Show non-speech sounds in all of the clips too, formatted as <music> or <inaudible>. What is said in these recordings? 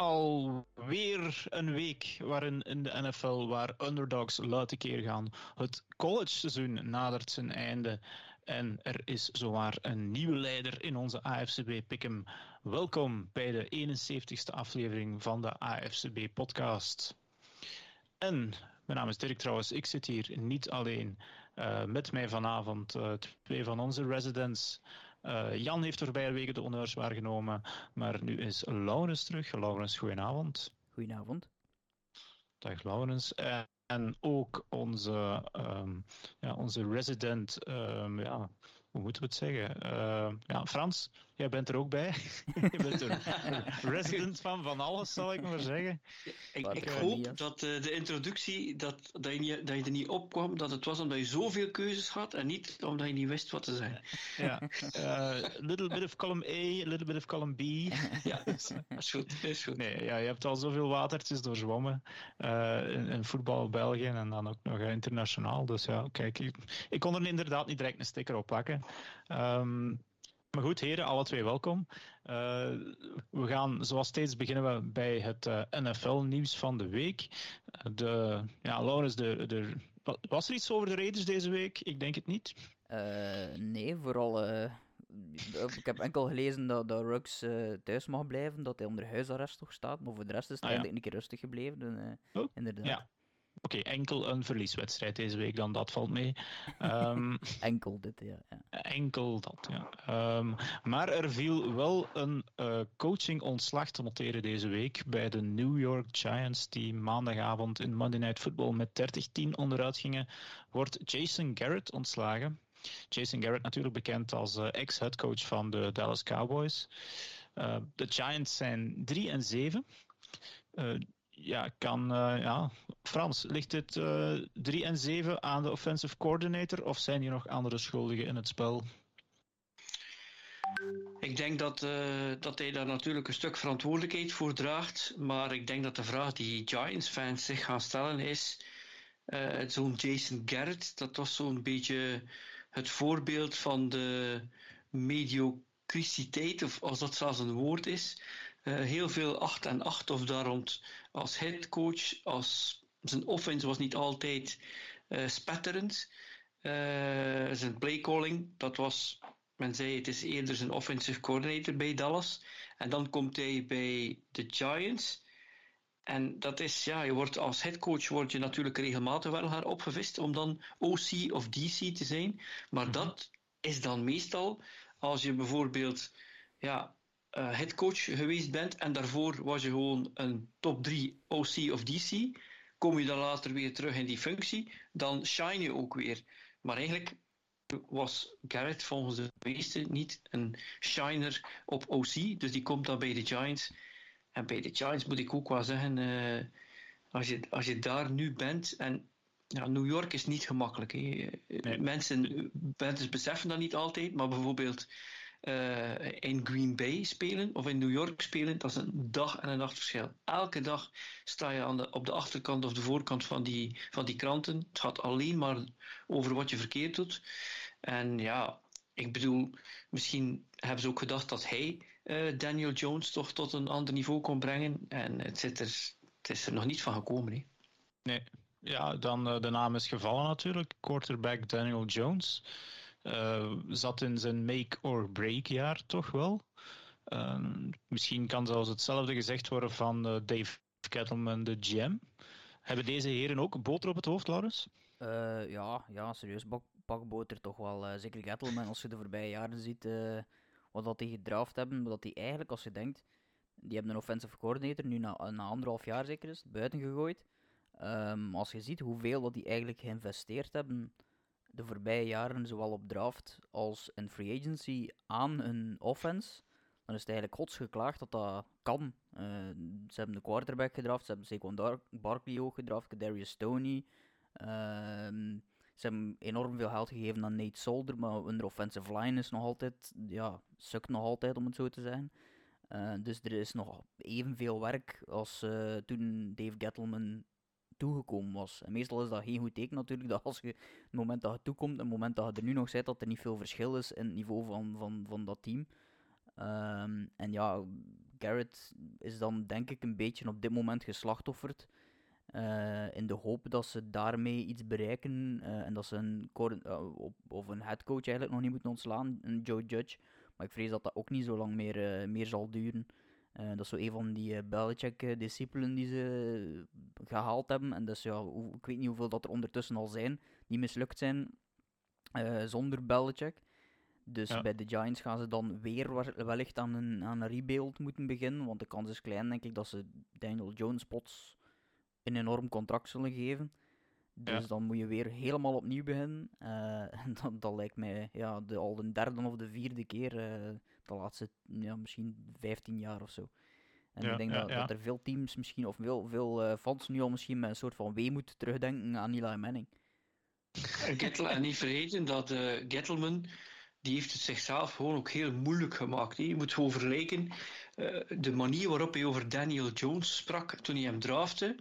alweer een week waarin in de NFL waar underdogs luid keer gaan. Het college seizoen nadert zijn einde en er is zowaar een nieuwe leider in onze AFCB Pick'em. Welkom bij de 71ste aflevering van de AFCB podcast. En mijn naam is Dirk trouwens. Ik zit hier niet alleen. Uh, met mij vanavond uh, twee van onze residents. Uh, Jan heeft de voorbije weken de honneurs waargenomen. Maar nu is Laurens terug. Laurens, goedenavond. Goedenavond. Dag Laurens. En ook onze, um, ja, onze resident, um, ja, hoe moeten we het zeggen? Uh, ja, Frans, jij bent er ook bij. <laughs> je bent een resident van van alles, zal ik maar zeggen. Ik, ik hoop dat uh, de introductie, dat, dat, je niet, dat je er niet opkwam, dat het was omdat je zoveel keuzes had en niet omdat je niet wist wat te zijn. ja, uh, little bit of column A, a little bit of column B. <laughs> ja, dat is goed. is goed. Nee, ja, je hebt al zoveel watertjes doorzwommen uh, in, in voetbal België en dan ook nog internationaal. Dus ja, kijk, ik, ik kon er inderdaad niet direct een sticker op plakken. Um, maar goed, heren, alle twee welkom. Uh, we gaan zoals steeds beginnen we bij het uh, NFL-nieuws van de week. De, ja, Laurens, de, de, was er iets over de Raiders deze week? Ik denk het niet. Uh, nee, vooral. ik heb enkel gelezen dat, dat Ruggs thuis mag blijven, dat hij onder huisarrest toch staat. Maar voor de rest is het ah, ja. eigenlijk een keer rustig gebleven. oh, inderdaad. Ja. Oké, okay, enkel een verlieswedstrijd deze week dan, dat valt mee. Um, <laughs> enkel dit, ja. ja. Enkel dat, ja. Um, maar er viel wel een uh, coaching-ontslag te noteren deze week bij de New York Giants, die maandagavond in Monday Night Football met 30-10 onderuit gingen, wordt Jason Garrett ontslagen. Jason Garrett natuurlijk bekend als uh, ex-headcoach van de Dallas Cowboys. Uh, de Giants zijn 3 en 7 ja, kan, uh, ja, Frans, ligt het uh, eh, 3 en 7 aan de offensive coordinator of zijn hier nog andere schuldigen in het spel? Ik denk dat, uh, dat hij daar natuurlijk een stuk verantwoordelijkheid voor draagt. Maar ik denk dat de vraag die Giants-fans zich gaan stellen is: zo'n Jason Garrett, dat was zo'n beetje het voorbeeld van de mediocriteit, of als dat zelfs een woord is. Uh, heel veel 8 en 8 of daar rond als headcoach. Als, zijn offense was niet altijd uh, spetterend. Uh, zijn playcalling, dat was, men zei het is eerder zijn offensive coordinator bij Dallas. En dan komt hij bij de Giants. En dat is, ja, je wordt als headcoach word je natuurlijk regelmatig wel haar opgevist om dan OC of DC te zijn. Maar mm -hmm. dat is dan meestal als je bijvoorbeeld ja, uh, headcoach geweest bent en daarvoor was je gewoon een top 3 OC of DC, kom je dan later weer terug in die functie, dan shine je ook weer. Maar eigenlijk was Garrett volgens de meesten niet een shiner op OC, dus die komt dan bij de Giants. En bij de Giants moet ik ook wel zeggen, uh, als, je, als je daar nu bent en ja, New York is niet gemakkelijk. Nee. Mensen, mensen beseffen dat niet altijd, maar bijvoorbeeld uh, in Green Bay spelen of in New York spelen, dat is een dag en een nacht verschil. Elke dag sta je aan de, op de achterkant of de voorkant van die, van die kranten. Het gaat alleen maar over wat je verkeerd doet. En ja, ik bedoel, misschien hebben ze ook gedacht dat hij uh, Daniel Jones toch tot een ander niveau kon brengen. En het, zit er, het is er nog niet van gekomen. Hè. Nee, ja, dan uh, de naam is gevallen natuurlijk. Quarterback Daniel Jones. Uh, zat in zijn make-or-break jaar toch wel. Uh, misschien kan zelfs hetzelfde gezegd worden van uh, Dave Kettleman, de GM. Hebben deze heren ook boter op het hoofd, Laurens? ja, ja, serieus bak, pakboter toch wel. zeker Kettleman, als je de voorbije jaren ziet wat dat die gedraft hebben, dat die eigenlijk, als je denkt, die hebben een offensive coordinator, nu na, na anderhalf jaar zeker is, buiten gegooid. Um, als je ziet hoeveel dat die eigenlijk geïnvesteerd hebben de voorbije jaren, zowel op draft als in free agency, aan een offense, dan is het eigenlijk gods geklaagd dat dat kan. Uh, ze hebben de quarterback gedraft, ze hebben Saquon Barkley ook gedraft, Darius Stoney. Uh, ze hebben enorm veel geld gegeven aan Nate Solder, maar hun offensive line is nog altijd, ja, sukt nog altijd om het zo te zeggen. Uh, dus er is nog evenveel werk als uh, toen Dave Gettleman toegekomen was. En meestal is dat geen goed teken natuurlijk, dat als je het moment dat je toekomt, het moment dat je er nu nog zit, dat er niet veel verschil is in het niveau van, van, van dat team. Um, en ja, Garrett is dan denk ik een beetje op dit moment geslachtofferd. Uh, in de hoop dat ze daarmee iets bereiken uh, en dat ze een, uh, of een headcoach eigenlijk nog niet moeten ontslaan, een Joe Judge. Maar ik vrees dat dat ook niet zo lang meer, meer zal duren. Dat is zo een van die Belichick-discipelen die ze gehaald hebben. En dus ja, ik weet niet hoeveel dat er ondertussen al zijn die mislukt zijn zonder Belichick. Dus bij de Giants gaan ze dan weer wellicht aan een, aan een rebuild moeten beginnen. Want de kans is klein, denk ik, dat ze Daniel Jones plots een enorm contract zullen geven. Dus dan moet je weer helemaal opnieuw beginnen. Uh, <laughs> en dat, dat, lijkt mij ja, de, al de derde of de vierde keer uh, de laatste ja, misschien 15 jaar of zo. En ik denk dat, dat, er veel teams misschien, of veel, veel uh, fans nu al misschien met een soort van weemoed terugdenken aan Eli Manning. en niet vergeten dat uh, Gettleman die heeft het zichzelf gewoon ook heel moeilijk gemaakt. Je moet gewoon vergelijken uh, de manier waarop hij over Daniel Jones sprak toen hij hem drafte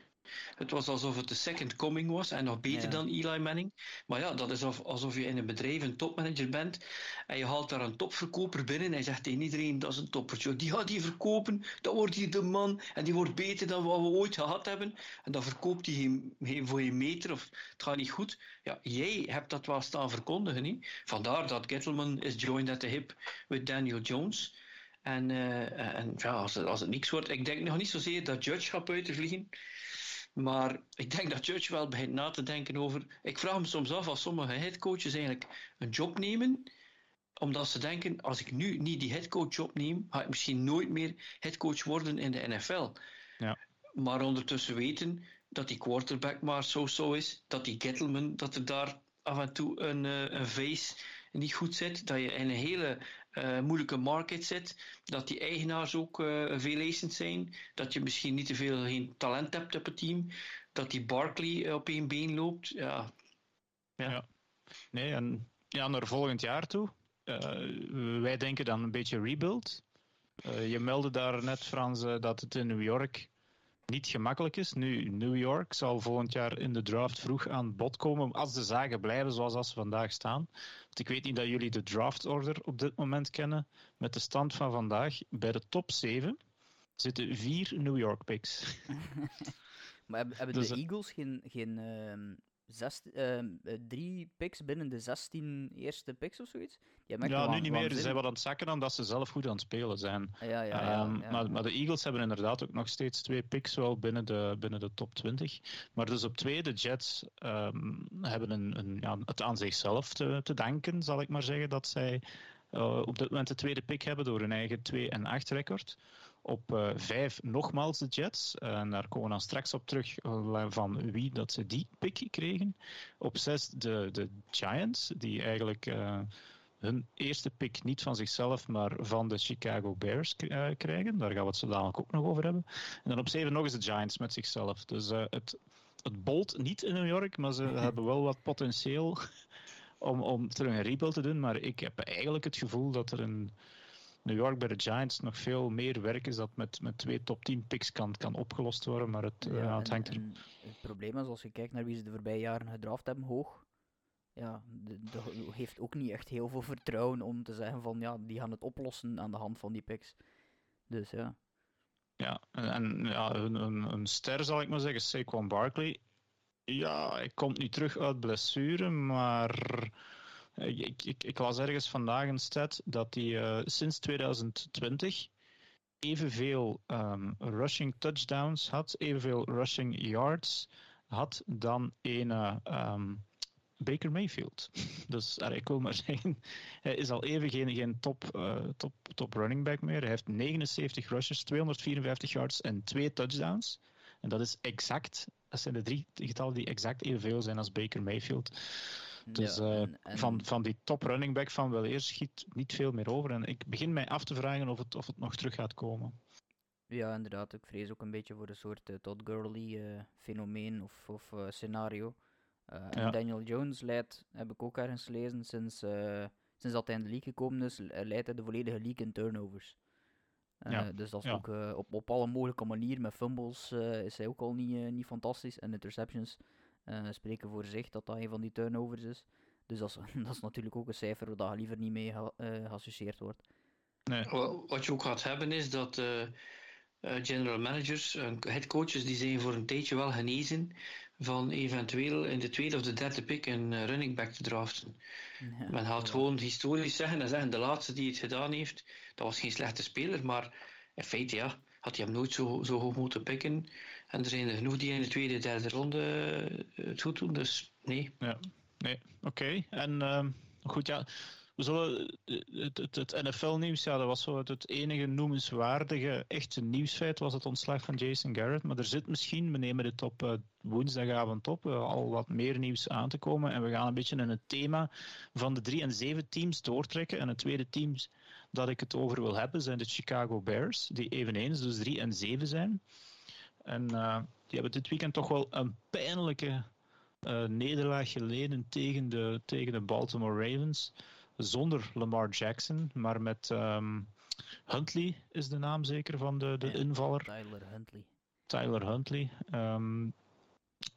het was alsof het de second coming was en nog beter dan Eli Manning. Maar ja, dat is alsof je in een bedrijf een topmanager bent en je haalt daar een topverkoper binnen en je zegt tegen iedereen dat is een toppertje. Die gaat die verkopen, dat wordt hier de man en die wordt beter dan wat we ooit gehad hebben. En dan verkoopt hij geen, voor je meter of het gaat niet goed. Ja, jij hebt dat wel staan verkondigen. Niet? Vandaar dat Gettleman is joined at the hip with Daniel Jones. En, uh, en ja, als, het, als het niks wordt, ik denk nog niet zozeer dat Judge gaat buitenvliegen. Maar ik denk dat Judge wel begint na te denken over. Ik vraag me soms af als sommige headcoaches eigenlijk een job nemen, omdat ze denken: als ik nu niet die headcoach neem, ga ik misschien nooit meer headcoach worden in de NFL. Ja. Maar ondertussen weten dat die quarterback maar zo-zo is, dat die Gettleman, dat er daar af en toe een, eh, een face niet goed zit, dat je in een hele uh, moeilijke market zit, dat die eigenaars ook uh, veel zijn, dat je misschien niet te veel geen talent hebt op het team, dat die Barkley eh, op één been loopt. Ja. ja. ja. Nee, en ja, naar volgend jaar toe. Uh, wij denken dan een beetje rebuild. je meldde daar net, Frans, dat het in New York niet gemakkelijk is. Nu, New York zal volgend jaar in de draft vroeg aan bod komen, als de zaken blijven zoals als ze vandaag staan. Want ik weet niet dat jullie de draft order op dit moment kennen. Met de stand van vandaag, bij de top 7 zitten vier New York picks. <laughs> maar hebben, dus, de Eagles geen, geen uh, zes, uh, drie picks binnen de 16 eerste picks of zoiets? ja, nu niet meer. Ze zijn wat aan het zakken omdat ze zelf goed aan het spelen zijn. Ja, ja, ja, um, maar, maar, de Eagles hebben inderdaad ook nog steeds twee picks wel binnen de, binnen de top 20. Maar dus op twee, de Jets um, hebben een, een, ja, het aan zichzelf te, te danken, zal ik maar zeggen, dat zij uh, op dit moment de tweede pick hebben door hun eigen 2 en 8 record. Op uh, vijf nogmaals de Jets. En daar komen we dan straks op terug uh, van wie dat ze die pick kregen. Op zes de, de Giants, die eigenlijk hun eerste pick niet van zichzelf, maar van de Chicago Bears krijgen. Daar gaan we het zo dadelijk ook nog over hebben. En dan op zeven nog eens de Giants met zichzelf. Dus het, het bolt niet in New York, maar ze <laughs> hebben wel wat potentieel om, om terug een rebuild te doen. Maar ik heb eigenlijk het gevoel dat er een New York bij de Giants nog veel meer werk is dat met, met twee top 10 picks kan, kan opgelost worden. Maar het, ja, het hangt er... het probleem is, als je kijkt naar wie ze de voorbije jaren gedraft hebben, hoog. Ja, de, heeft ook niet echt heel veel vertrouwen om te zeggen van ja, die gaan het oplossen aan de hand van die picks. Dus ja. Ja, en, en ja, een, een, een, ster zal ik maar zeggen, Saquon Barkley. Ja, hij komt nu terug uit blessure, maar ik, ik, ik las ergens vandaag een stat dat hij uh, sinds 2020 evenveel um, rushing touchdowns had, evenveel rushing yards had dan een um, Baker Mayfield. <laughs> Dus ik wil maar <laughs> zeggen, hij is al even geen, geen top, uh, top, top running back meer. Hij heeft 79 rushes, 254 yards en twee touchdowns. En dat is exact, dat zijn de drie getallen die exact evenveel zijn als Baker Mayfield. Dus ja, eh, Van, van die top running back van wel eerst schiet niet veel meer over. En ik begin mij af te vragen of het, of het nog terug gaat komen. Ja, inderdaad. Ik vrees ook een beetje voor een soort uh, Todd Gurley uh, fenomeen of, of scenario. en Daniel Jones leidt, heb ik ook ergens gelezen, sinds, sinds dat hij in de league gekomen is, leidt hij de volledige league in turnovers. Ja. Dus dat is ook op, op alle mogelijke manieren. Met fumbles is hij ook al niet, niet fantastisch. En interceptions spreken voor zich dat dat een van die turnovers is. Dus dat is, <laughs> dat is natuurlijk ook een cijfer waar liever niet mee uh, geassocieerd wordt. Nee. Wat je ook gaat hebben is dat uh, general managers en headcoaches die zijn voor een tijdje wel genezen van eventueel in de tweede of de derde pick een running back te draften. Men gaat gewoon historisch zeggen en zeggen de laatste die het gedaan heeft, dat was geen slechte speler, maar in feite ja, had hij hem nooit zo, zo hoog moeten pikken. En er zijn er genoeg die in de tweede, derde ronde het goed doen, dus nee. Ja, nee, oké. En uh, goed, ja, we zullen het, het, het NFL-nieuws, ja, dat was zo het, enige noemenswaardige echte nieuwsfeit, was het ontslag van Jason Garrett. Maar er zit misschien, we nemen dit op uh, woensdagavond op, al wat meer nieuws aan te komen. En we gaan een beetje in het thema van de drie en zeven teams doortrekken. En het tweede team dat ik het over wil hebben zijn de Chicago Bears, die eveneens dus drie en zeven zijn. En uh, die hebben dit weekend toch wel een pijnlijke nederlaag geleden tegen de, tegen de Baltimore Ravens zonder Lamar Jackson, maar met um, Huntley is de naam zeker van de, de invaller. Tyler Huntley. Tyler Huntley. Um,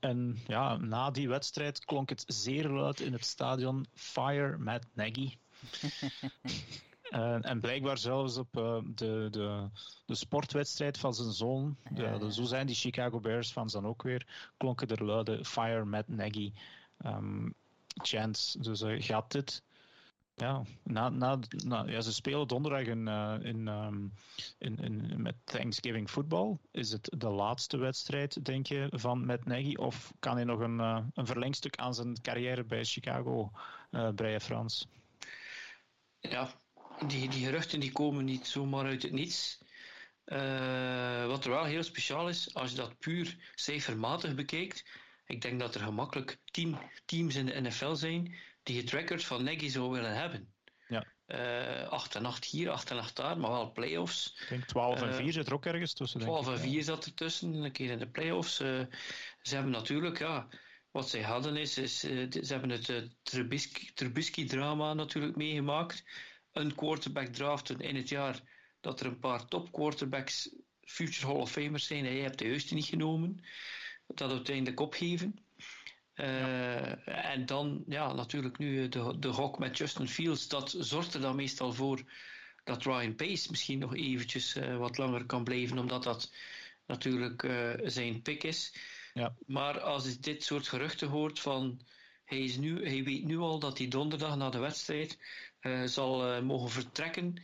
en ja, na die wedstrijd klonk het zeer luid in het stadion Fire Matt Nagy. <laughs> uh, en blijkbaar zelfs op uh, de, de, de sportwedstrijd van zijn zoon, de, ja, de, zo zijn die Chicago Bears fans dan ook weer, klonken er luide Fire Matt Nagy um, chants. Dus uh, gaat dit ja, na, na, na, ja, ze spelen donderdag in, uh, in, um, in, in, met Thanksgiving Football. Is het de laatste wedstrijd, denk je, van Matt Nagy? Of kan hij nog een, uh, een verlengstuk aan zijn carrière bij Chicago uh, breien, Frans? Ja, die, die geruchten die komen niet zomaar uit het niets. wat er wel heel speciaal is, als je dat puur cijfermatig bekijkt, ik denk dat er gemakkelijk tien teams in de NFL zijn die het record van Nagy zou willen hebben. Ja. Uh, 8 en 8 hier, 8 en 8 daar, maar wel playoffs. Ik denk 12 en 4 uh, zit er ook ergens tussen. 12 en 4 zat er tussen, een keer in de playoffs. Uh, ze hebben natuurlijk, ja, wat zij hadden is, is ze hebben het Trubisky-drama natuurlijk meegemaakt. Een quarterback draften in het jaar dat er een paar top quarterbacks, future Hall of Famers zijn, en jij hebt de juiste niet genomen. Dat uiteindelijk opgeven. Uh, en dan, ja, natuurlijk nu de, de gok met Justin Fields, dat zorgt er dan meestal voor dat Ryan Pace misschien nog eventjes uh, wat langer kan blijven, omdat dat natuurlijk uh, zijn pick is. Ja. Maar als je dit soort geruchten hoort van hij, is nu, hij weet nu al dat hij donderdag na de wedstrijd zal mogen vertrekken,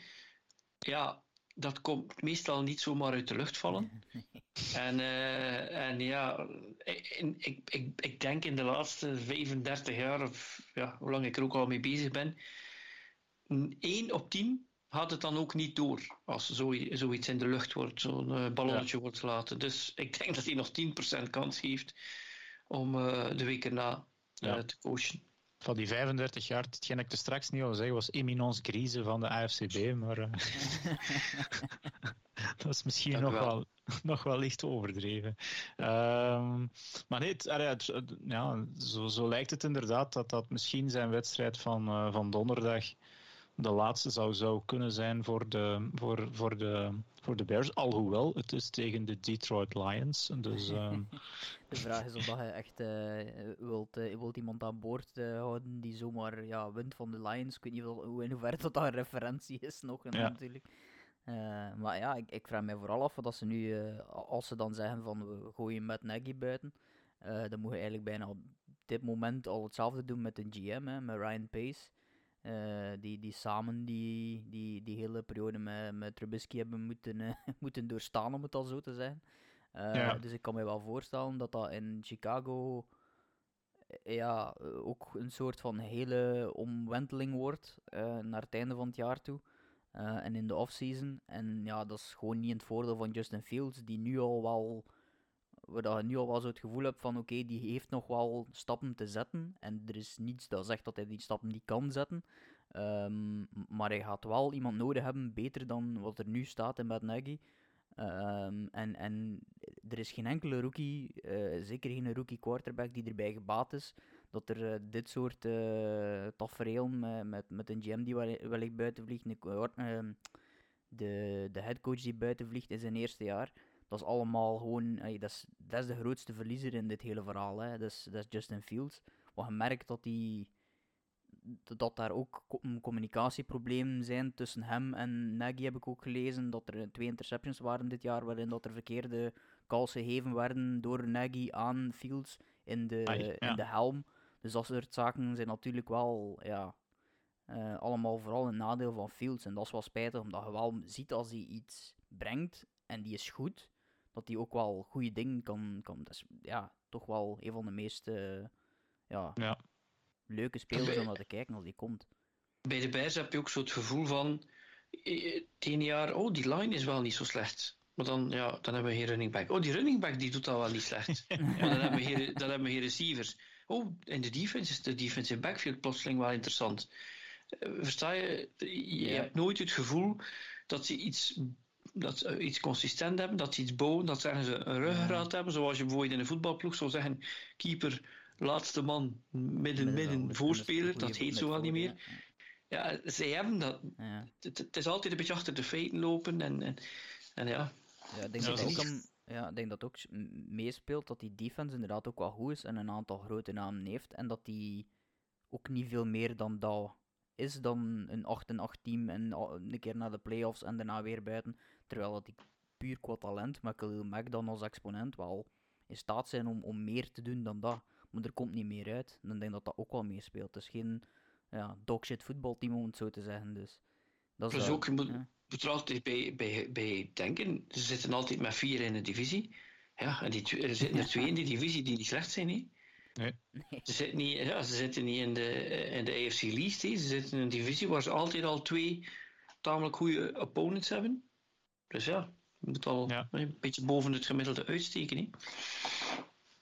ja, dat komt meestal niet zomaar uit de lucht vallen. <laughs> En, uh, en ja, ik, ik, ik, ik, denk in de laatste 35 jaar, of ja, hoe lang ik er ook al mee bezig ben, 1 op 10 had het dan ook niet door als zoiets in de lucht wordt, zo'n ballonnetje ja. wordt gelaten. Dus ik denk <laughs> dat hij nog 10% kans heeft om de week erna ja. te coachen van die 35 jaar, hetgeen ik er straks niet al zeggen, was eminence grise van de AFCB, maar uh, <laughs> dat is misschien nog wel. wel. <laughs> nog wel licht overdreven. Um, maar nee, het, ja, zo, zo, lijkt het inderdaad dat dat misschien zijn wedstrijd van, uh, van donderdag de laatste zou, zou kunnen zijn voor de, voor, voor, de, voor de Bears. Alhoewel, het is tegen de Detroit Lions. Dus, uh... <laughs> de vraag is of dat je echt uh, wilt, uh, wilt iemand aan boord houden die zomaar ja, wint van de Lions. Ik weet niet hoe in hoeverre dat, dat een referentie is nog ja. natuurlijk. maar ja, ik, ik, vraag mij vooral af dat ze nu, als ze dan zeggen van we gooien met Nagy buiten, dan moet je eigenlijk bijna op dit moment al hetzelfde doen met een GM, hè, met Ryan Pace. Uh, die, die samen die, die, die hele periode met, met Trubisky hebben moeten, uh, <laughs> moeten doorstaan, om het al zo te zeggen. Uh, ja. Dus ik kan me wel voorstellen dat dat in Chicago ja, ook een soort van hele omwenteling wordt naar het einde van het jaar toe. en in de offseason. En ja, dat is gewoon niet in het voordeel van Justin Fields, die nu al wel waar je nu al wel zo het gevoel hebt van oké, die heeft nog wel stappen te zetten. En er is niets dat zegt dat hij die stappen niet kan zetten. Um, maar hij gaat wel iemand nodig hebben, beter dan wat er nu staat in Matt Nagy. Um, en, en er is geen enkele rookie, uh, zeker geen rookie quarterback die erbij gebaat is, dat er uh, dit soort uh, tafereel met, met, met een GM die wellicht buiten vliegt, ehm, de, de headcoach die buiten vliegt in zijn eerste jaar, dat is allemaal gewoon, dat, is, dat is de grootste verliezer in dit hele verhaal. Hè. Dat, is, dat is Justin Fields. Wat je merkt dat hij dat daar ook communicatieproblemen zijn tussen hem en Nagy, heb ik ook gelezen. Dat er twee interceptions waren dit jaar, waarin dat er verkeerde calls gegeven werden door Nagy aan Fields in de, Ai, ja. in de helm. Dus dat soort zaken zijn natuurlijk wel ja, eh, allemaal vooral een nadeel van Fields. En dat is wel spijtig, omdat je wel ziet als hij iets brengt en die is goed, dat hij ook wel goede dingen kan. kan dat is ja, toch wel een van de meest ja, Ja. leuke spelers Bij- om naar te kijken als die komt. Bij de Bears heb je ook zo het gevoel van, het ene jaar, oh, die line is wel niet zo slecht. Maar dan, ja, dan hebben we geen running back. Oh, die running back die doet dat wel niet slecht. <laughs> Maar dan hebben we geen, dan hebben we geen receivers. Oh, in de defense is de defensive backfield plotseling wel interessant. Eh, Versta je? Je Ja. hebt nooit het gevoel dat ze iets, dat ze iets consistent hebben, dat ze iets bouwen, dat zeggen ze een ruggengraat hebben, zoals je bijvoorbeeld in een voetbalploeg zou zeggen, keeper, laatste man, midden, midden, voorspeler, dat heet zo wel niet meer. Ja, zij hebben dat. Het, het is altijd een beetje achter de feiten lopen en, en, en ja. Ja, ik denk dat dat ook een- ja, ik denk dat ook meespeelt dat die defense inderdaad ook wel goed is en een aantal grote namen heeft. En dat die ook niet veel meer dan dat is dan een 8-8 team en een keer naar de playoffs en daarna weer buiten. Terwijl dat die puur qua talent met Khalil Mack dan als exponent wel in staat zijn om, om meer te doen dan dat. Maar er komt niet meer uit. En ik denk dat dat ook wel meespeelt. Het is geen ja, dogshit voetbalteam om het zo te zeggen. Dus dat is ook, je moet, ja. moet er altijd bij, bij, bij denken, ze zitten altijd met vier in de divisie. Ja, en die, er zitten er twee in die divisie die niet slecht zijn. Hè. Nee. Ze, zitten niet, ja, ze zitten niet in de, in de AFC Least. Ze zitten in een divisie waar ze altijd al twee tamelijk goede opponents hebben. Dus ja, je moet al Ja. een beetje boven het gemiddelde uitsteken. Hè.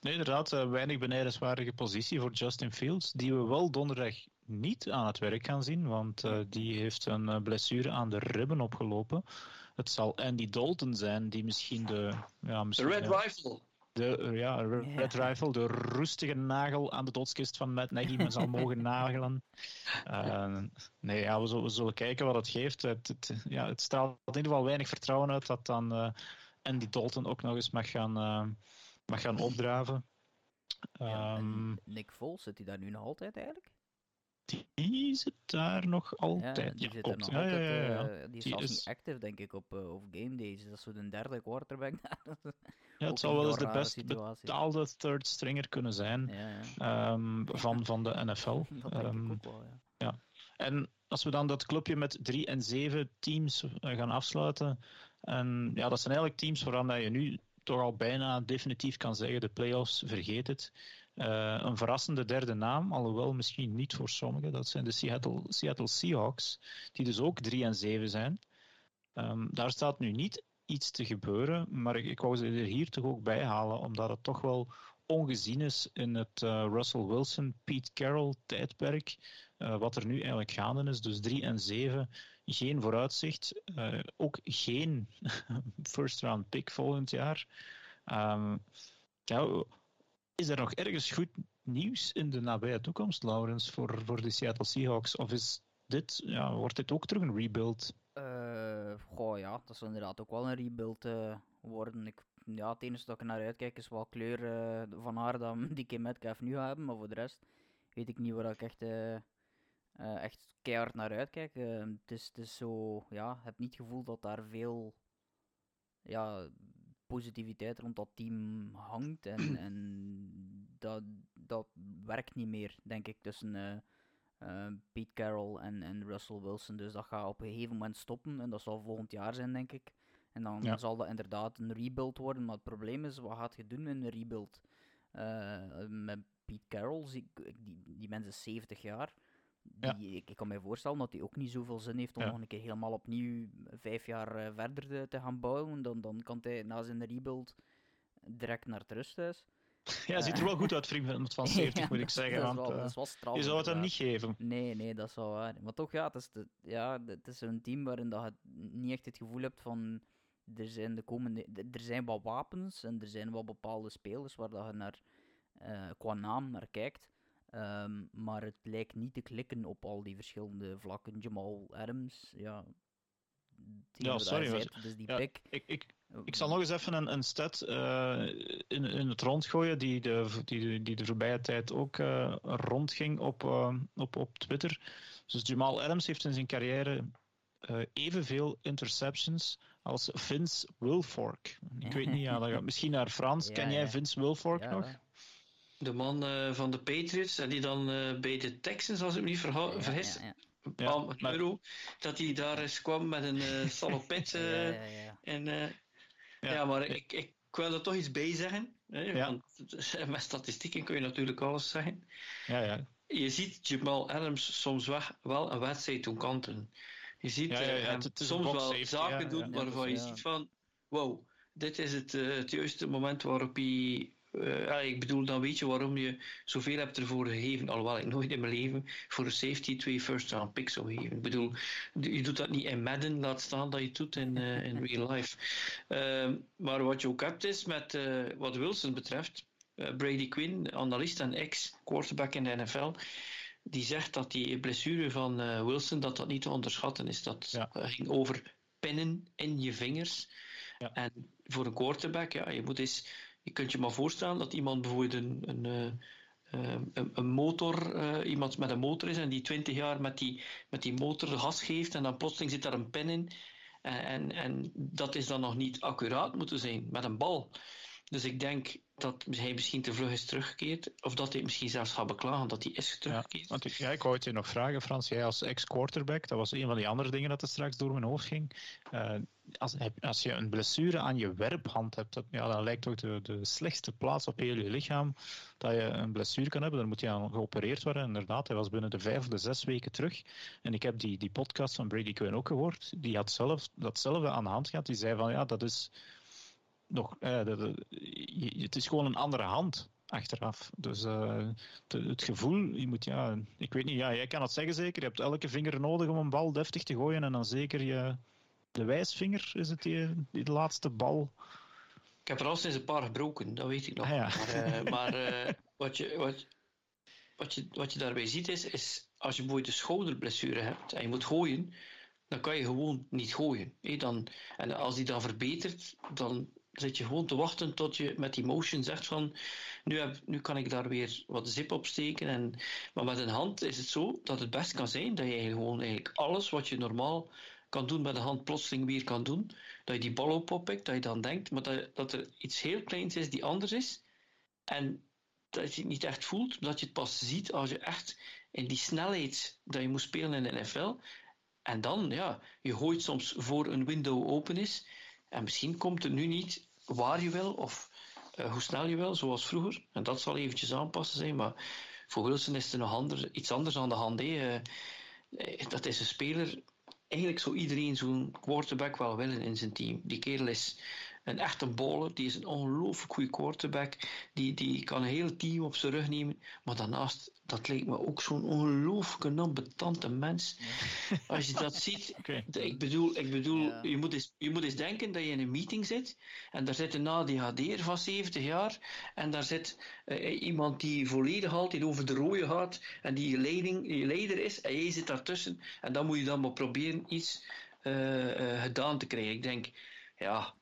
Nee, inderdaad, eh, weinig benijdenswaardige positie voor Justin Fields, die we wel donderdag niet aan het werk gaan zien, want eh, die heeft een eh, blessure aan de ribben opgelopen. Het zal Andy Dalton zijn, die misschien de... Ja, De misschien, Red ja, Rifle. De, eh, ja, Red. Rifle, de roestige nagel aan de doodskist van Matt Nagy, men zal mogen <laughs> nagelen. Eh, nee, ja, we, zullen, we zullen kijken wat het geeft. Het, het, ja, het straalt in ieder geval weinig vertrouwen uit dat dan eh, Andy Dalton ook nog eens mag gaan, eh, mag gaan opdraven. Ja, Ehm, Nick Foles, zit hij daar nu nog altijd eigenlijk? Die zit daar nog altijd. Ja, Ja, die zit er nog ja, altijd. eh, die is zelfs active, denk ik, op, eh, op game days. Dat is zo de derde quarterback. <laughs> Ja, het een wel eens de best betaalde third stringer kunnen zijn ehm, van, van de NFL. <laughs> Dat denk Ehm, ik ook wel, ja. En als we dan dat clubje met 3 en 7 teams eh, gaan afsluiten. En ja, dat zijn eigenlijk teams waarvan je nu toch al bijna definitief kan zeggen: de playoffs, vergeet het. Eh, een verrassende derde naam, alhoewel misschien niet voor sommigen. Dat zijn de Seattle, Seattle Seahawks, die dus ook 3 en 7 zijn. Ehm, daar staat nu niet iets te gebeuren, maar ik, wou ze er hier toch ook bij halen, omdat het toch wel ongezien is in het eh, Russell Wilson, Pete Carroll tijdperk. Eh, wat er nu eigenlijk gaande is. Dus 3 en 7, geen vooruitzicht. Ook geen <laughs> first round pick volgend jaar. Ehm, is er nog ergens goed nieuws in de nabije toekomst, Laurens, voor, voor de Seattle Seahawks? Of is dit, ja, wordt dit ook terug een rebuild? Eh, goh, ja, dat zal inderdaad ook wel een rebuild eh, worden. Ik, ja, het enige dat ik naar uitkijk is wel kleur eh, van haar dan <laughs> DK Metcalf nu hebben, maar voor de rest weet ik niet waar ik echt, echt keihard naar uitkijk. Het, is, het is zo, ja, ik heb niet het gevoel dat daar veel ja, positiviteit rond dat team hangt en, <clears throat> en dat, dat werkt niet meer, denk ik, tussen... eh, eh, Pete Carroll en, en Russell Wilson. Dus dat gaat op een gegeven moment stoppen en dat zal volgend jaar zijn, denk ik. En dan Ja. zal dat inderdaad een rebuild worden. Maar het probleem is, wat gaat je doen met een rebuild? Eh, met Pete Carroll, die, die mens is 70 jaar. Ja. Ik, ik kan me voorstellen dat hij ook niet zoveel zin heeft om Ja. nog een keer helemaal opnieuw vijf jaar eh, verder te, te gaan bouwen. Dan, dan kan hij na zijn rebuild direct naar het rusthuis. <laughs> Ja, hij ziet er wel goed uit, vriend van <laughs> 70, Ja, moet ik zeggen. dat is Want wel- eh, dat is wel straf, je zou het hem niet geven. Nee, nee, dat is wel waar. Maar toch, ja, het is, de, ja, het is een team waarin dat je niet echt het gevoel hebt van... Er zijn, de komende, er zijn wat wapens en er zijn wel bepaalde spelers waar dat je naar, eh, qua naam naar kijkt. Ehm, maar het lijkt niet te klikken op al die verschillende vlakken. Jamal Adams, ja, Ja, sorry. Dus die ja, pick. Ik, ik, ik zal nog eens even een, een stat uh, in, in het rondgooien die de, die, die de voorbije tijd ook uh, rondging op, uh, op, op Twitter. Dus Jamal Adams heeft in zijn carrière evenveel interceptions als Vince Wilfork. Ik weet niet, ja, dat gaat <laughs> misschien naar Frans. Ja, Ken jij. Vince Wilfork Ja, nog? De man uh, van de Patriots, en die dan uh, bij de Texans, als ik me niet verha- Ja, vergis, ja, ja. maar- euro, dat hij daar eens kwam met een uh, <laughs> salopet. Ja, eh, ja, ja. En, eh, Ja. ja. maar ik, ik wil er toch iets bij zeggen. Hè, Ja. want <laughs> met statistieken kun je natuurlijk alles zeggen. Ja, ja. Je ziet Jamal Adams soms weg, wel een wedstrijd doen kanten. Je ziet Ja, ja, ja, eh, hem soms wel safety, zaken ja, doen ja. waarvan je ziet van, wow, dit is het, eh, het juiste moment waarop hij... eh, ja, ik bedoel, dan weet je waarom je zoveel hebt ervoor gegeven, alhoewel ik nooit in mijn leven voor een safety twee first round picks zou geven. Ik bedoel, je doet dat niet in Madden, laat staan dat je het doet in, eh, in real life. Ehm, maar wat je ook hebt is, met eh, wat Wilson betreft, Brady Quinn, analist en ex-quarterback in de NFL, die zegt dat die blessure van Wilson dat dat niet te onderschatten is. Dat Ja. ging over pinnen in je vingers. Ja. En voor een quarterback, ja, je moet eens, je kunt je maar voorstellen dat iemand bijvoorbeeld een, een, eh, eh, een, een motor, eh, iemand met een motor is en die 20 jaar met die, met die motor gas geeft en dan plotseling zit daar een pin in. En, en, en dat is dan nog niet accuraat moeten zijn met een bal. Dus ik denk dat hij misschien te vlug is teruggekeerd, of dat hij misschien zelfs gaat beklagen dat hij is Ja, teruggekeerd. want ik, ja, wou het je nog vragen, Frans. Jij als ex-quarterback, dat was een van die andere dingen dat er straks door mijn hoofd ging. Eh, als, als je een blessure aan je werphand hebt, dat, ja, dan lijkt toch de, de slechtste plaats op heel je lichaam dat je een blessure kan hebben. Dan moet je aan geopereerd worden. Inderdaad, hij was binnen de vijf of de zes weken terug. En ik heb die, die podcast van Brady Quinn ook gehoord. Die had zelf datzelfde aan de hand gehad. Die zei van, ja, dat is nog... eh, je- het is gewoon een andere hand achteraf. Dus eh, te- het gevoel, je moet ja, ik weet niet, ja, jij kan het zeggen zeker. Je hebt elke vinger nodig om een bal deftig te gooien en dan zeker je, de wijsvinger is het die, die de laatste bal. Ik heb er al sinds een paar gebroken, dat weet ik nog. Ah, ja. Maar, eh, <laughs> maar wat, je, wat, wat, je, wat je daarbij ziet is, is als je bijvoorbeeld een schouderblessure hebt en je moet gooien, dan kan je gewoon niet gooien. Dan, en als die dan verbetert, dan zit je gewoon te wachten tot je met die motion zegt van nu, heb, nu kan ik daar weer wat zip op steken. En, maar met een hand is het zo dat het best kan zijn dat je gewoon eigenlijk alles wat je normaal kan doen met een hand plotseling weer kan doen. Dat je die bal op oppikt, dat je dan denkt, maar dat, dat er iets heel kleins is die anders is. En dat je het niet echt voelt, dat je het pas ziet als je echt in die snelheid dat je moet spelen in de NFL. En dan, ja, je gooit soms voor een window open is. En misschien komt het nu niet waar je wil of eh, hoe snel je wil, zoals vroeger. En dat zal eventjes aanpassen zijn, maar voor Wilson is er nog ander, iets anders aan de hand. hè. Eh, eh, dat is een speler. Eigenlijk zou iedereen zo'n quarterback wel willen in zijn team. Die kerel is een echte baller, die is een ongelooflijk goede quarterback. Die, die kan een heel team op zijn rug nemen. Maar daarnaast, dat lijkt me ook zo'n ongelooflijke ambetante mens. Als je dat <laughs> ziet, ik bedoel, ik bedoel Ja. je, moet eens, je moet eens denken dat je in een meeting zit en daar zit een ADHD'er van 70 jaar en daar zit eh, iemand die volledig altijd over de rode gaat en die je, leiding, je leider is en jij zit daartussen en dan moet je dan maar proberen iets eh, eh, gedaan te krijgen. Ik denk, ja,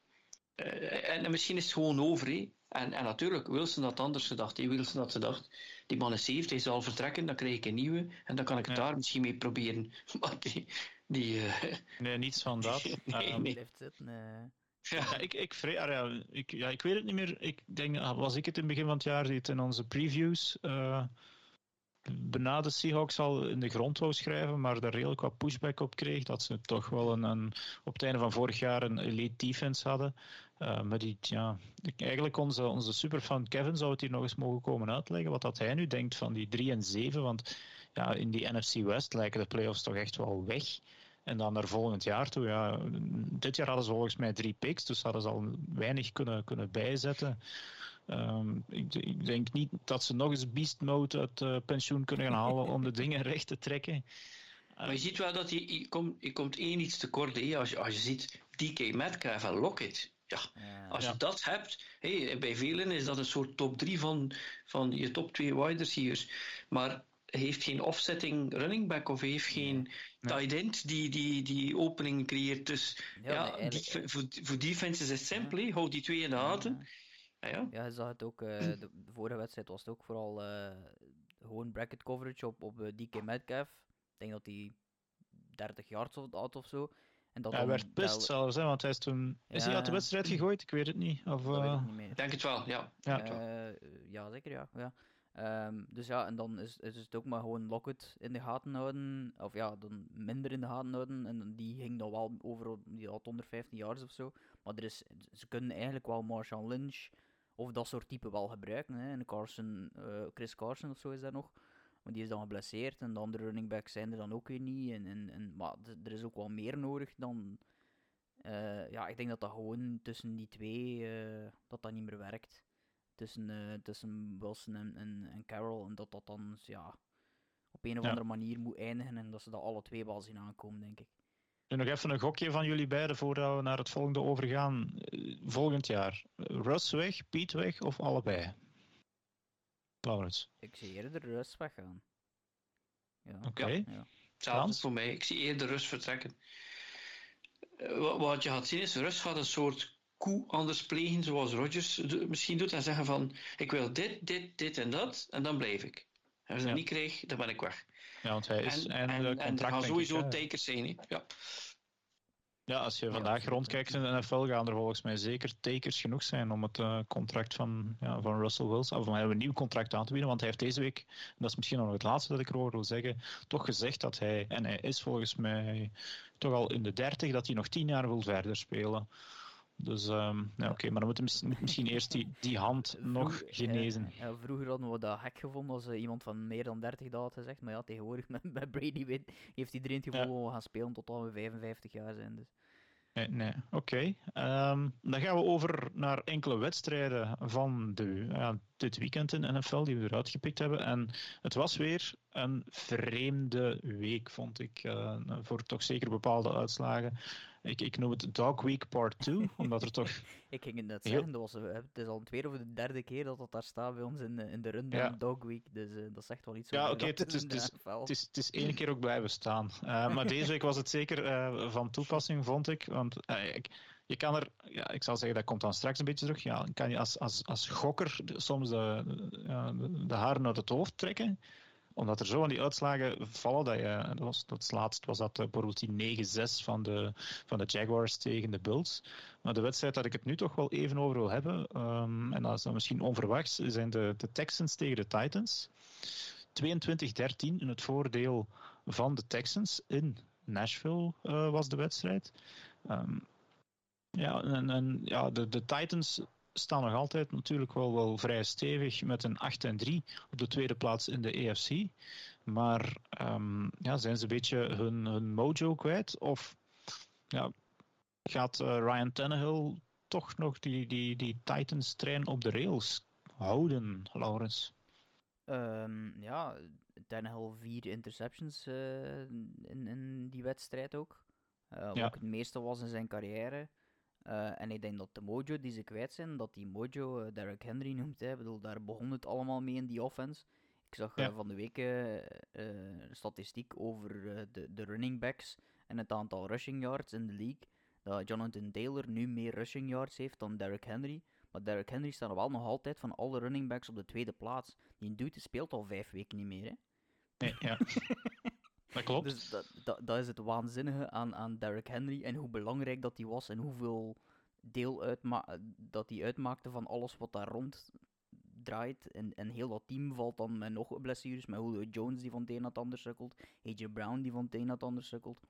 en, en misschien is het gewoon over. En, en natuurlijk, Wilson had anders gedacht. hè. Wilson had gedacht, die man is 70, hij zal vertrekken, dan krijg ik een nieuwe en dan kan ik het Ja. daar misschien mee proberen. <laughs> Maar die, die, eh, Nee, niets van dat. <laughs> Nee, Ehm, nee. Eh. Ja, ik, ah, ja, ik, ja, ik weet het niet meer. Ik denk, ah, was ik het in het begin van het jaar die het in onze previews eh bijna de Seahawks al in de grond wou schrijven, maar daar redelijk wat pushback op kreeg. Dat ze toch wel een, een, op het einde van vorig jaar een elite defense hadden. Eh, maar die, ja, eigenlijk onze, onze superfan Kevin zou het hier nog eens mogen komen uitleggen. Wat dat hij nu denkt van die 3 en 7. Want ja, in die NFC West lijken de playoffs toch echt wel weg. En dan naar volgend jaar toe. Ja, dit jaar hadden ze volgens mij drie picks, dus hadden ze al weinig kunnen, kunnen bijzetten. Ehm, ik, ik denk niet dat ze nog eens beast mode uit eh, pensioen kunnen gaan halen om de <laughs> dingen recht te trekken. Maar je ziet wel dat je, je, komt, je komt één iets tekort. hè. Als, je, als je ziet DK Metcalf en Lockett. Ja, Ja. als Ja. je dat hebt, hé, bij velen is dat een soort top 3 van, van je top 2 wide receivers. Maar heeft geen offsetting running back of heeft geen tight end die, die die opening creëert. Dus ja, die, voor, voor defenses is het simpel, ja. houd die twee in de gaten. Ja, ja. ja, je zag het ook, uh, de, vorige wedstrijd was het ook vooral uh, gewoon bracket coverage op, op DK Metcalf. Ik denk dat hij 30 yards had of zo. En dat hij werd pist zelfs, hè, want hij is toen... Is hij uit de wedstrijd gegooid? Ik weet het niet. Of, uh... Ik denk het wel, ja. Ja, ja zeker, ja. ja. Um, dus ja, en dan is, is het ook maar gewoon Lockett in de gaten houden. Of ja, dan minder in de gaten houden. En die ging dan wel over, die had 115 yards of zo. Maar er is, ze kunnen eigenlijk wel Marshall Lynch of dat soort type wel gebruiken. Hè. En Carson, uh, Chris Carson of zo is daar nog. Maar die is dan geblesseerd en de andere running backs zijn er dan ook weer niet. En, en, en, maar er is ook wel meer nodig dan. Uh, ja, ik denk dat dat gewoon tussen die twee uh, dat dat niet meer werkt tussen, tussen Wilson en, en, en, Carroll. En dat dat dan ja, op een of andere manier moet eindigen en dat ze dat alle twee wel zien aankomen, denk ik. En nog even een gokje van jullie beiden voordat we naar het volgende overgaan. Eh, volgend jaar. Russ weg, Piet weg of allebei? Laurens. Ik zie eerder Russ weggaan. Ja. Oké. Okay. Ja. voor mij. Ik zie eerder Rus vertrekken. Uh, wat je gaat zien is, Rus gaat een soort koe anders plegen zoals Rodgers misschien doet en zeggen van ik wil dit, dit, dit en dat en dan blijf ik. En als ik dat niet krijg, dan ben ik weg. Ja, want hij is en, en, en er gaan sowieso tekens zijn. Ja. Ja, als je vandaag rondkijkt in de NFL, gaan er volgens mij zeker tekens genoeg zijn om het uh, contract van, ja, van Russell Wilson, of om hem een nieuw contract aan te bieden. Want hij heeft deze week, en dat is misschien nog het laatste dat ik erover wil zeggen, toch gezegd dat hij, en hij is volgens mij toch al in de dertig, dat hij nog tien jaar wil verder spelen. Dus um, ja, oké, maar dan moet, moet misschien eerst die, die hand nog genezen. Ja, vroeger hadden we dat gek gevonden als uh, iemand van meer dan 30 dat had gezegd. Maar ja, tegenwoordig <laughs> met, met Brady weet, heeft iedereen het gevoel ja. we gaan spelen tot we 55 jaar zijn. Dus. Nee, nee. oké. Okay. Um, dan gaan we over naar enkele wedstrijden van de, ja, dit weekend in NFL die we eruit gepikt hebben. En het was weer een vreemde week, vond ik. Uh, voor toch zeker bepaalde uitslagen. Ik, ik noem het Dog Week Part 2, <laughs> omdat er toch... ik ging het net zeggen, dat was, het is al een tweede of de derde keer dat dat daar staat bij ons in, in de run ja. Dog Week, dus uh, dat zegt wel iets Ja, oké, het, het, is, <laughs> het, is, het is één keer ook blijven staan. Uh, maar deze week was het zeker uh, van toepassing, vond ik, want ik, je kan er, ja, ik zal zeggen, dat komt dan straks een beetje terug, ja, kan je als, als, als gokker soms de, de, de haren uit het hoofd trekken omdat er zo aan die uitslagen vallen, dat je, dat was, laatst was dat eh, bijvoorbeeld die 9-6 van de, van de Jaguars tegen de Bulls. Maar de wedstrijd dat ik het nu toch wel even over wil hebben, um, en dat is dan misschien onverwachts, zijn de, de Texans tegen de Titans. 22-13 in het voordeel van de Texans in Nashville uh, was de wedstrijd. Um, ja, en, en ja, de, de Titans staan nog altijd natuurlijk wel, wel vrij stevig met een 8 en 3 op de tweede plaats in de EFC. Maar um, ja, zijn ze een beetje hun, hun mojo kwijt? Of ja, gaat uh, Ryan Tannehill toch nog die, die, die Titans-trein op de rails houden, Laurens? Um, ja, Tannehill vier interceptions uh, in, in die wedstrijd ook. Uh, ja. Ook het meeste was in zijn carrière. Uh, en ik denk dat de mojo die ze kwijt zijn, dat die mojo uh, Derrick Henry noemt. Hè. Ik bedoel, daar begon het allemaal mee in die offense. Ik zag uh, van de week een statistiek over de, de running backs en het aantal rushing yards in de league. Dat Jonathan Taylor nu meer rushing yards heeft dan Derrick Henry. Maar Derrick Henry staat wel nog altijd van alle running backs op de tweede plaats. Die dude speelt al vijf weken niet meer. Hè? Nee, ja. <laughs> Dat klopt. Dus dat, dat, dat, is het waanzinnige aan, aan Derrick Henry en hoe belangrijk dat hij was en hoeveel deel uitma dat hij uitmaakte van alles wat daar rond draait. En, en heel dat team valt dan met nog blessures, met Julio Jones die van het een naar het ander sukkelt, AJ Brown die van het een naar het ander sukkelt.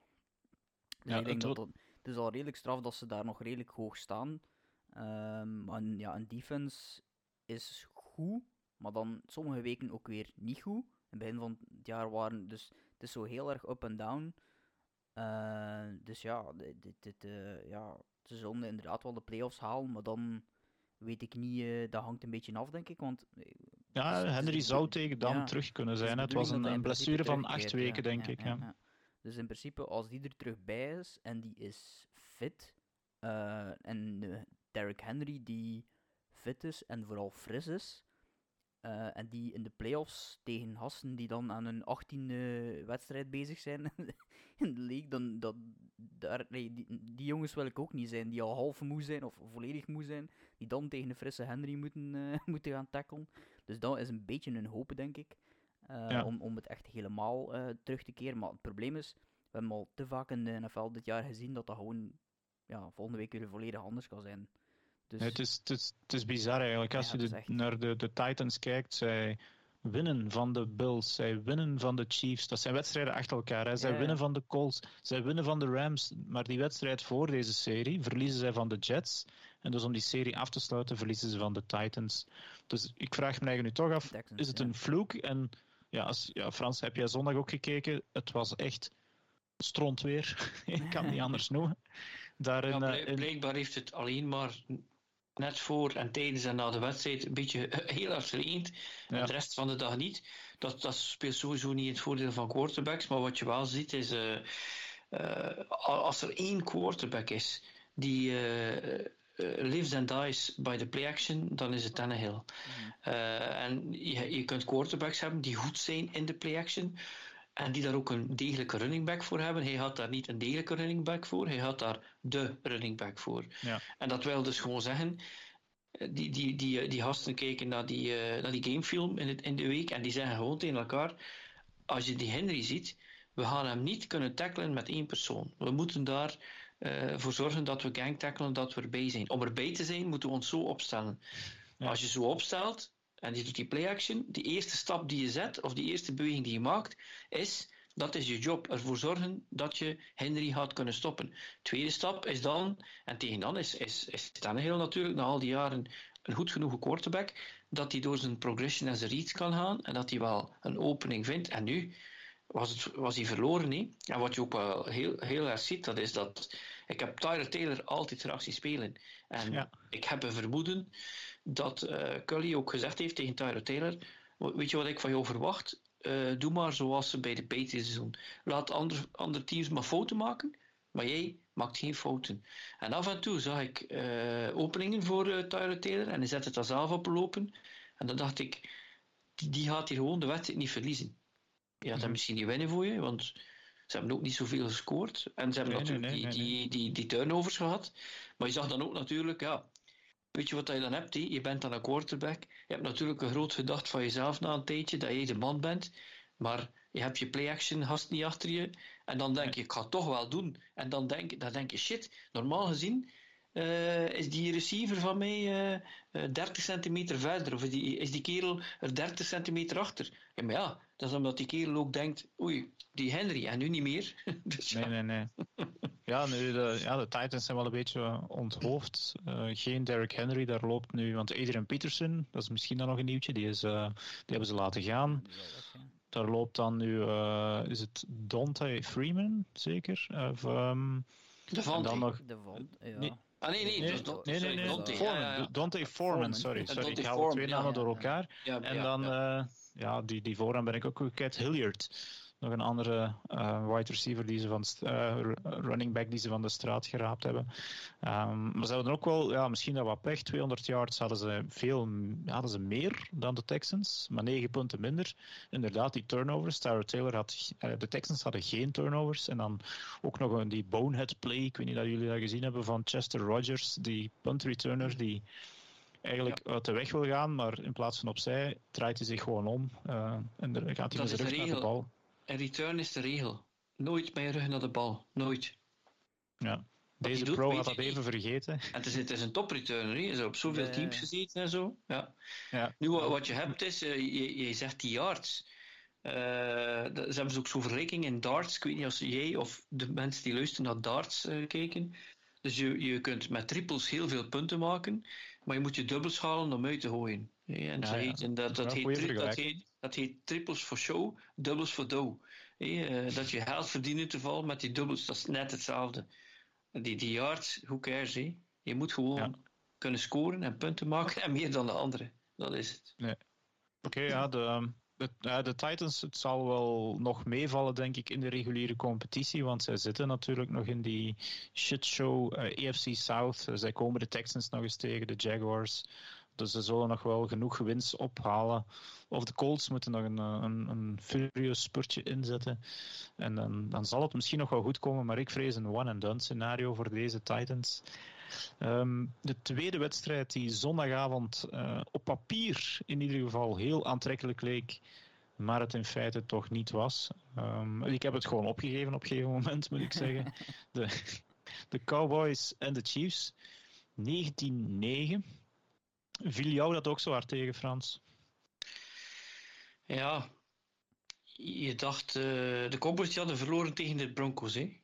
Dus ja, ik denk dat, dat het is al redelijk straf dat ze daar nog redelijk hoog staan. Um, en ja, een defense is goed, maar dan sommige weken ook weer niet goed. In het begin van het jaar waren dus is zo heel erg up en down. Uh, dus ja, dit, dit, uh, ja, ze zullen inderdaad wel de playoffs halen, maar dan weet ik niet, uh, dat hangt een beetje af, denk ik. Want, ja, Henry zou tegen dan ja, terug kunnen zijn. Het was een, een blessure van acht weken, denk ik. Ja, Dus in principe, als die er terug bij is en die is fit, en Derrick Henry die fit is en vooral fris is, Uh, en die in de playoffs tegen gasten die dan aan hun 18e wedstrijd bezig zijn <laughs> in de league, dan, dat, daar, nee, die, die, jongens wil ik ook niet zijn, die al half moe zijn of volledig moe zijn, die dan tegen de frisse Henry moeten, uh, <laughs> moeten gaan tackelen. Dus dat is een beetje een hoop, denk ik, uh, ja. om, om het echt helemaal terug te keren. Maar het probleem is, we hebben al te vaak in de NFL dit jaar gezien dat dat gewoon ja, volgende week weer volledig anders kan zijn. Dus... het, is, het, is, het is bizar eigenlijk. Als je naar de, de Titans kijkt, zij winnen van de Bills, zij winnen van de Chiefs. Dat zijn wedstrijden achter elkaar. Hè. Zij winnen van de Colts, zij winnen van de Rams. Maar die wedstrijd voor deze serie verliezen zij van de Jets. En dus om die serie af te sluiten, verliezen ze van de Titans. Dus ik vraag me eigenlijk nu toch af, is het een vloek? En ja, als, ja, Frans, heb jij zondag ook gekeken? Het was echt stront weer. <laughs> ik kan het niet <laughs> anders noemen. Daarin, ja, eh, blijkbaar heeft het alleen maar net voor en tijdens en na de wedstrijd een beetje <laughs> heel hard geregend. En de rest van de dag niet. Dat, dat speelt sowieso niet in het voordeel van quarterbacks. Maar wat je wel ziet is, uh, uh, als er één quarterback is die uh, lives and dies by the play action, dan is het Tannehill. Mm. en je, je kunt quarterbacks hebben die goed zijn in de play action. En die daar ook een degelijke running back voor hebben. Hij had daar niet een degelijke running back voor, hij had daar de running back voor. Ja. En dat wil dus gewoon zeggen, eh, die, die, die, eh, die gasten kijken naar die, uh, naar die gamefilm in, het, in de week en die zeggen gewoon tegen elkaar, als je die Henry ziet, we gaan hem niet kunnen tackelen met één persoon. We moeten daar uh, voor zorgen dat we gang tackelen, dat we erbij zijn. Om erbij te zijn, moeten we ons zo opstellen. Als je zo opstelt, en je doet die play-action, die eerste stap die je zet, of die eerste beweging die je maakt, is, dat is je job, ervoor zorgen dat je Henry gaat kunnen stoppen. Tweede stap is dan, en tegen dan is, is, is heel natuurlijk, na al die jaren, een goed genoeg quarterback, dat hij door zijn progression en zijn reads kan gaan, en dat hij wel een opening vindt. En nu was, het, was hij verloren? En wat je ook wel heel, heel erg ziet, dat is dat, ik heb Tyler Taylor altijd graag zien spelen. En ik heb een vermoeden dat uh, Cully ook gezegd heeft tegen Tyler Taylor: Weet je wat ik van jou verwacht? Uh, doe maar zoals ze bij de Patriots doen. Laat andere, andere teams maar fouten maken, maar jij maakt geen fouten. En af en toe zag ik uh, openingen voor Tyler Taylor en hij zette het dan zelf op lopen. En dan dacht ik: die, die gaat hier gewoon de wedstrijd niet verliezen. Je had hem mhm. misschien niet winnen voor je, want ze hebben ook niet zoveel gescoord. En ze hebben natuurlijk die, die, die, die turnovers gehad. Maar je zag dan ook natuurlijk, ja, Weet je wat je dan hebt? Je bent dan een quarterback. Je hebt natuurlijk een groot gedacht van jezelf na een tijdje dat je de man bent. Maar je hebt je play-action haast niet achter je. En dan denk je, ik ga het toch wel doen. En dan denk, dan denk je, shit, normaal gezien uh, is die receiver van mij uh, uh, 30 centimeter verder. Of is die, is die kerel er 30 centimeter achter. Ja, maar ja, dat is omdat die kerel ook denkt, oei, die Henry, en nu niet meer. <laughs> dus nee, nee, nee. Ja, nu, de, ja, de Titans zijn wel een beetje onthoofd. Uh, geen Derrick Henry, daar loopt nu... Want Adrian Peterson, dat is misschien dan nog een nieuwtje, die, is, uh, die hebben ze laten gaan. Daar loopt dan nu... Uh, is het Dante Freeman, zeker? Of, um, de Van dan nog... De ja. Nee, Ah, nee, nee, nee, Dante, nee, nee, nee, Dante, Foreman, ja, ja. Dante Foreman, sorry. sorry. Ik haal twee namen door elkaar. en dan, ja, ja die, die vooraan ben ik ook kwijt, Hilliard nog een andere uh, wide receiver, die ze van uh, running back die ze van de straat geraapt hebben. Um, maar ze hadden ook wel, ja, misschien dat wat pech. 200 yards hadden ze, veel, hadden ze meer dan de Texans, maar 9 punten minder. Inderdaad, die turnovers. Tyler Taylor had, uh, de Texans hadden geen turnovers. En dan ook nog een, die bonehead play, ik weet niet dat jullie dat gezien hebben, van Chester Rogers, die punt returner, die eigenlijk uit de weg wil gaan, maar in plaats van opzij draait hij zich gewoon om uh, en er gaat hij met zijn rug naar de bal. En return is de regel. Nooit met je rug naar de bal. Nooit. Ja. Deze pro had dat even vergeten. En het is, het is een top returner. Je is op zoveel teams gezeten en zo. Ja. Ja. Nu, wat je hebt is, uh, je, je zegt die yards. Uh, ze hebben ze ook zo'n vergelijking in darts. Ik weet niet of jij of de mensen die luisteren naar darts uh, kijken. Dus je, je kunt met triples heel veel punten maken, maar je moet je dubbels halen om uit te gooien. En, ja, ja. en dat, dat, heet, dat, heet, dat heet triples for show, dubbels for dough. Uh, dat je geld verdient in geval met die dubbels, dat is net hetzelfde. Die, die yards, hoe cares, he? Je moet gewoon kunnen scoren en punten maken en meer dan de anderen. Dat is het. Nee. Oké, ja, de, de, de, Titans, het zal wel nog meevallen, denk ik, in de reguliere competitie. Want zij zitten natuurlijk nog in die shitshow uh, AFC South. zij komen de Texans nog eens tegen, de Jaguars. Dus ze zullen nog wel genoeg winst ophalen. Of de Colts moeten nog een, een, een furious spurtje inzetten. En dan, dan zal het misschien nog wel goed komen, maar ik vrees een one-and-done scenario voor deze Titans. Um, de tweede wedstrijd die zondagavond uh, op papier in ieder geval heel aantrekkelijk leek, maar het in feite toch niet was. Um, ik heb het gewoon opgegeven op een gegeven moment, moet ik <laughs> zeggen. De, de Cowboys en de Chiefs. 19-9. Viel jou dat ook zo hard tegen, Frans? Ja, je dacht, uh, de Cowboys die hadden verloren tegen de Broncos, hè?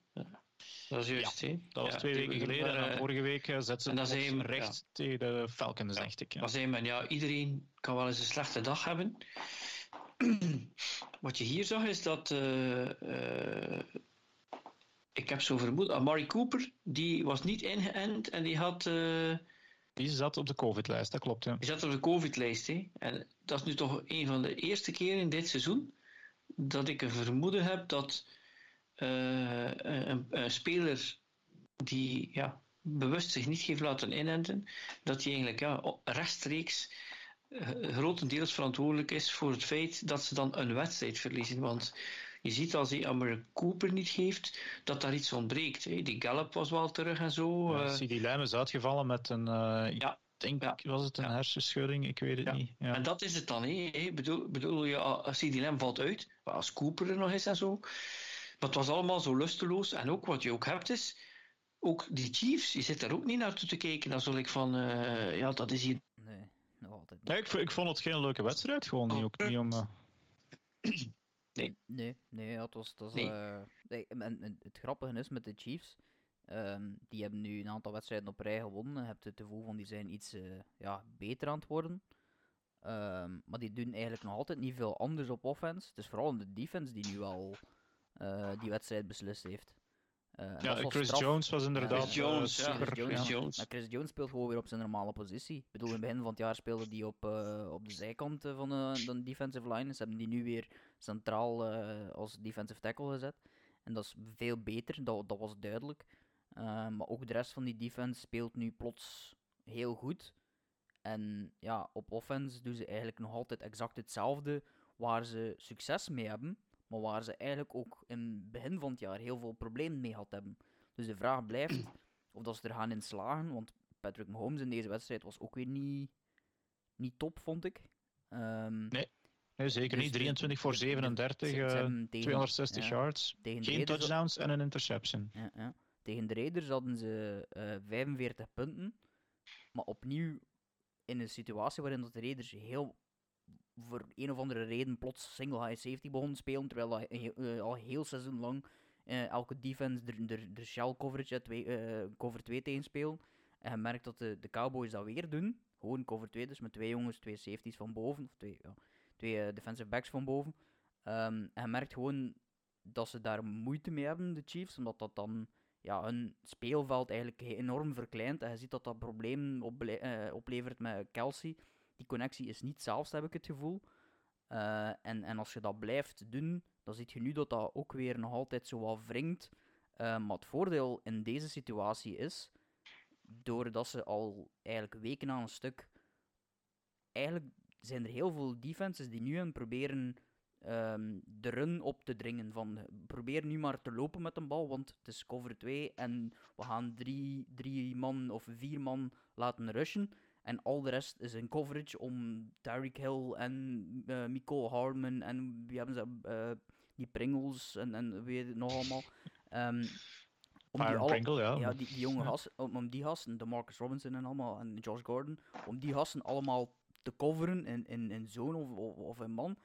Dat is juist, ja, Dat was twee weken geleden. en vorige week uh, zet ze het recht ja. tegen de Falcons, ja. dacht ik. Ja. zei men, ja, iedereen kan wel eens een slechte dag hebben. <clears throat> Wat je hier zag is dat. Uh, uh, ik heb zo vermoed. Amari Cooper, die was niet ingeënt en die had. Die zat op de COVID-lijst, dat klopt. Ja. Die zat op de COVID-lijst. En dat is nu toch een van de eerste keren in dit seizoen dat ik een vermoeden heb dat een, een, speler die ja, bewust zich niet heeft laten inenten, dat hij eigenlijk ja, rechtstreeks grotendeels verantwoordelijk is voor het feit dat ze dan een wedstrijd verliezen. Want je ziet als hij Amber Cooper niet geeft, dat daar iets ontbreekt. Hè. Die Gallup was wel terug en zo. Ja, uh, die Lijm is uitgevallen met een... Uh, ja. Denk, ja. was het een ja. hersenschudding? Ik weet het ja. niet. Ja. En dat is het dan. Hè. Bedoel, bedoel je, als die Lam valt uit, als Cooper er nog is en zo. Maar het was allemaal zo lusteloos. En ook wat je ook hebt is, ook die Chiefs, je zit daar ook niet naartoe te kijken. Dan zal ik van, uh, ja, dat is hier... Nee nog altijd niet. ik, ik, vond het geen leuke wedstrijd, gewoon niet, ook niet om... Uh... <clears throat> Nee. Nee, nee, het was... Het, was, nee. Uh, nee, en, en, het grappige is met de Chiefs, um, die hebben nu een aantal wedstrijden op rij gewonnen. Je hebt het gevoel van die zijn iets uh, ja, beter aan het worden. Um, maar die doen eigenlijk nog altijd niet veel anders op offense. Het is vooral de defense die nu al die wedstrijd beslist heeft. Uh, ja, Chris straf. Jones was inderdaad Chris Jones, uh, super. Chris Jones, Jones. Ja. Chris Jones speelt gewoon weer op zijn normale positie. Ik bedoel, in het begin van het jaar speelde hij op, uh, op de zijkant van de, de defensive line. Ze hebben die nu weer centraal als defensive tackle gezet. En dat is veel beter, dat, dat was duidelijk. maar ook de rest van die defense speelt nu plots heel goed. En ja, op offense doen ze eigenlijk nog altijd exact hetzelfde waar ze succes mee hebben maar waar ze eigenlijk ook in het begin van het jaar heel veel problemen mee had hebben. Dus de vraag blijft <clears throat> of dat ze er gaan in slagen, want Patrick Mahomes in deze wedstrijd was ook weer niet, niet top, vond ik. Um, nee. nee, zeker dus niet. 23 voor 37, uh, tegen, 260 ja, yards, geen Raiders touchdowns en een interception. Ja, ja. Tegen de Raiders hadden ze uh, eh, 45 punten, maar opnieuw in een situatie waarin dat de Raiders heel voor een of andere reden plots single high safety begon te spelen, terwijl uh, al heel seizoen lang uh, elke defense de, shell coverage, twee, uh, cover 2 tegenspelen. En je merkt dat de, de Cowboys dat weer doen. Gewoon cover 2, dus met twee jongens, twee safeties van boven, of twee, ja, twee defensive backs van boven. Um, en je merkt gewoon dat ze daar moeite mee hebben, de Chiefs, omdat dat dan ja, hun speelveld eigenlijk enorm verkleint. En je ziet dat dat probleem oplevert met Kelsey die connectie is niet zelfs, heb ik het gevoel. Uh, en, en als je dat blijft doen, dan zie je nu dat dat ook weer nog altijd zo wat wringt. Uh, maar het voordeel in deze situatie is, doordat ze al eigenlijk weken aan een stuk. Eigenlijk zijn er heel veel defenses die nu aan proberen um, de run op te dringen. Van, probeer nu maar te lopen met een bal, want het is cover 2 en we gaan drie, drie man of vier man laten rushen. En al de rest is een coverage om Tyreek Hill en uh, Nicole Harmon en wie hebben ze, uh, die Pringles en, en weet het nog allemaal. Um, <laughs> om die, alle, Pringle, ja. ja die, die jonge gasten, om, om, die gasten, de Marcus Robinson en allemaal, en Josh Gordon, om die gasten allemaal te coveren in, in, in zone of, of, of in man.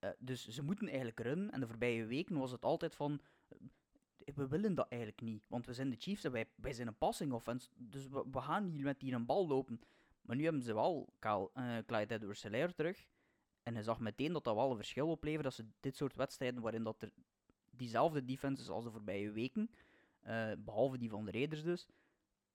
Uh, dus ze moeten eigenlijk runnen. En de voorbije weken was het altijd van we willen dat eigenlijk niet. Want we zijn de Chiefs en wij, wij zijn een passing offense. Dus we, we gaan hier met die een bal lopen. Maar nu hebben ze wel Kyle, uh, Clyde edwards terug. En hij zag meteen dat dat wel een verschil oplevert. Dat ze dit soort wedstrijden waarin dat er diezelfde defenses als de voorbije weken, uh, behalve die van de Raiders dus,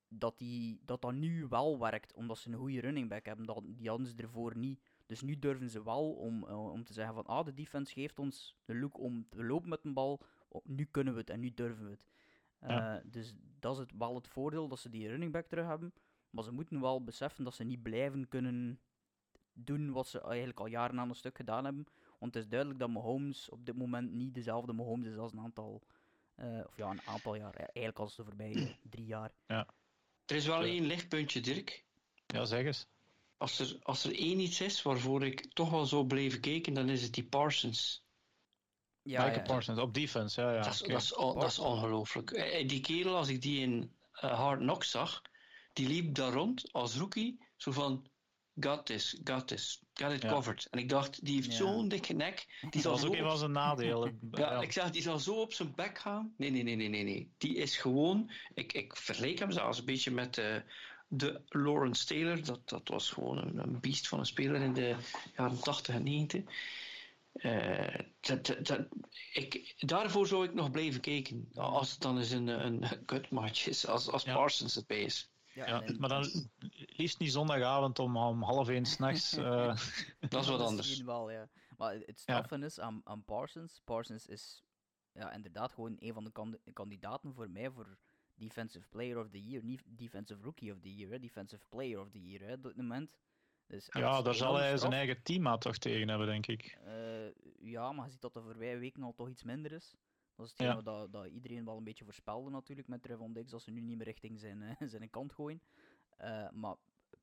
dat, die, dat dat nu wel werkt. Omdat ze een goede running back hebben. Dat, die hadden ze ervoor niet. Dus nu durven ze wel om, uh, om te zeggen van ah, de defense geeft ons de look om te lopen met een bal. Oh, nu kunnen we het en nu durven we het. Ja. Dus dat is het, wel het voordeel dat ze die running back terug hebben. Maar ze moeten wel beseffen dat ze niet blijven kunnen doen wat ze eigenlijk al jaren aan een stuk gedaan hebben. Want het is duidelijk dat Mahomes op dit moment niet dezelfde Mahomes is als een aantal, uh, of ja, een aantal jaar. Eigenlijk als de voorbije <clears throat> drie jaar. Ja. Er is wel één lichtpuntje, Dirk. Ja, zeg eens. Als er, als er één iets is waarvoor ik toch wel zo bleef kijken, dan is het die Parsons. Ja, Michael ja, Parsons, op defense, ja. ja. Dat, is, dat, is, dat is ongelooflijk. Eh, eh, die kerel, als ik die in uh, Hard Knocks zag, die liep daar rond als rookie, zo van, got this, got this, got it covered. En ik dacht, die heeft zo'n dikke nek. Die dat was ook een van zijn nadelen. <laughs> ja, ik zeg, die zal zo op zijn bek gaan. Nee, nee, nee, nee, nee. nee. Die is gewoon, ik, ik verleek hem zelfs een beetje met uh, de Lawrence Taylor. Dat, dat was gewoon een, een beest van een speler in de jaren 80 en 90. Uh, dat, dat, ik, daarvoor zou ik nog blijven kijken. Als het dan eens een, een <laughs> kutmatch is, als, als. Parsons erbij is. Ja, ja maar dan liefst niet zondagavond om, om half één s'nachts. Uh... <laughs> dat is wat anders. Wel, ja. Maar het straffen is aan, aan Parsons. Parsons is ja, inderdaad gewoon een van de kandidaten voor mij voor Defensive Player of the Year. Niet Defensive Rookie of the Year, hè. Defensive Player of the Year hè, op dit moment. Dus ja, daar zal hij zijn eigen team toch tegen hebben, denk ik. Uh, ja, maar je ziet dat de voorbije weken al toch iets minder is. Dat is hetgeen ja. dat, dat iedereen wel een beetje voorspelde natuurlijk met Trevon Dix, als ze nu niet meer richting zijn, uh, <laughs> zijn kant gooien. Uh, maar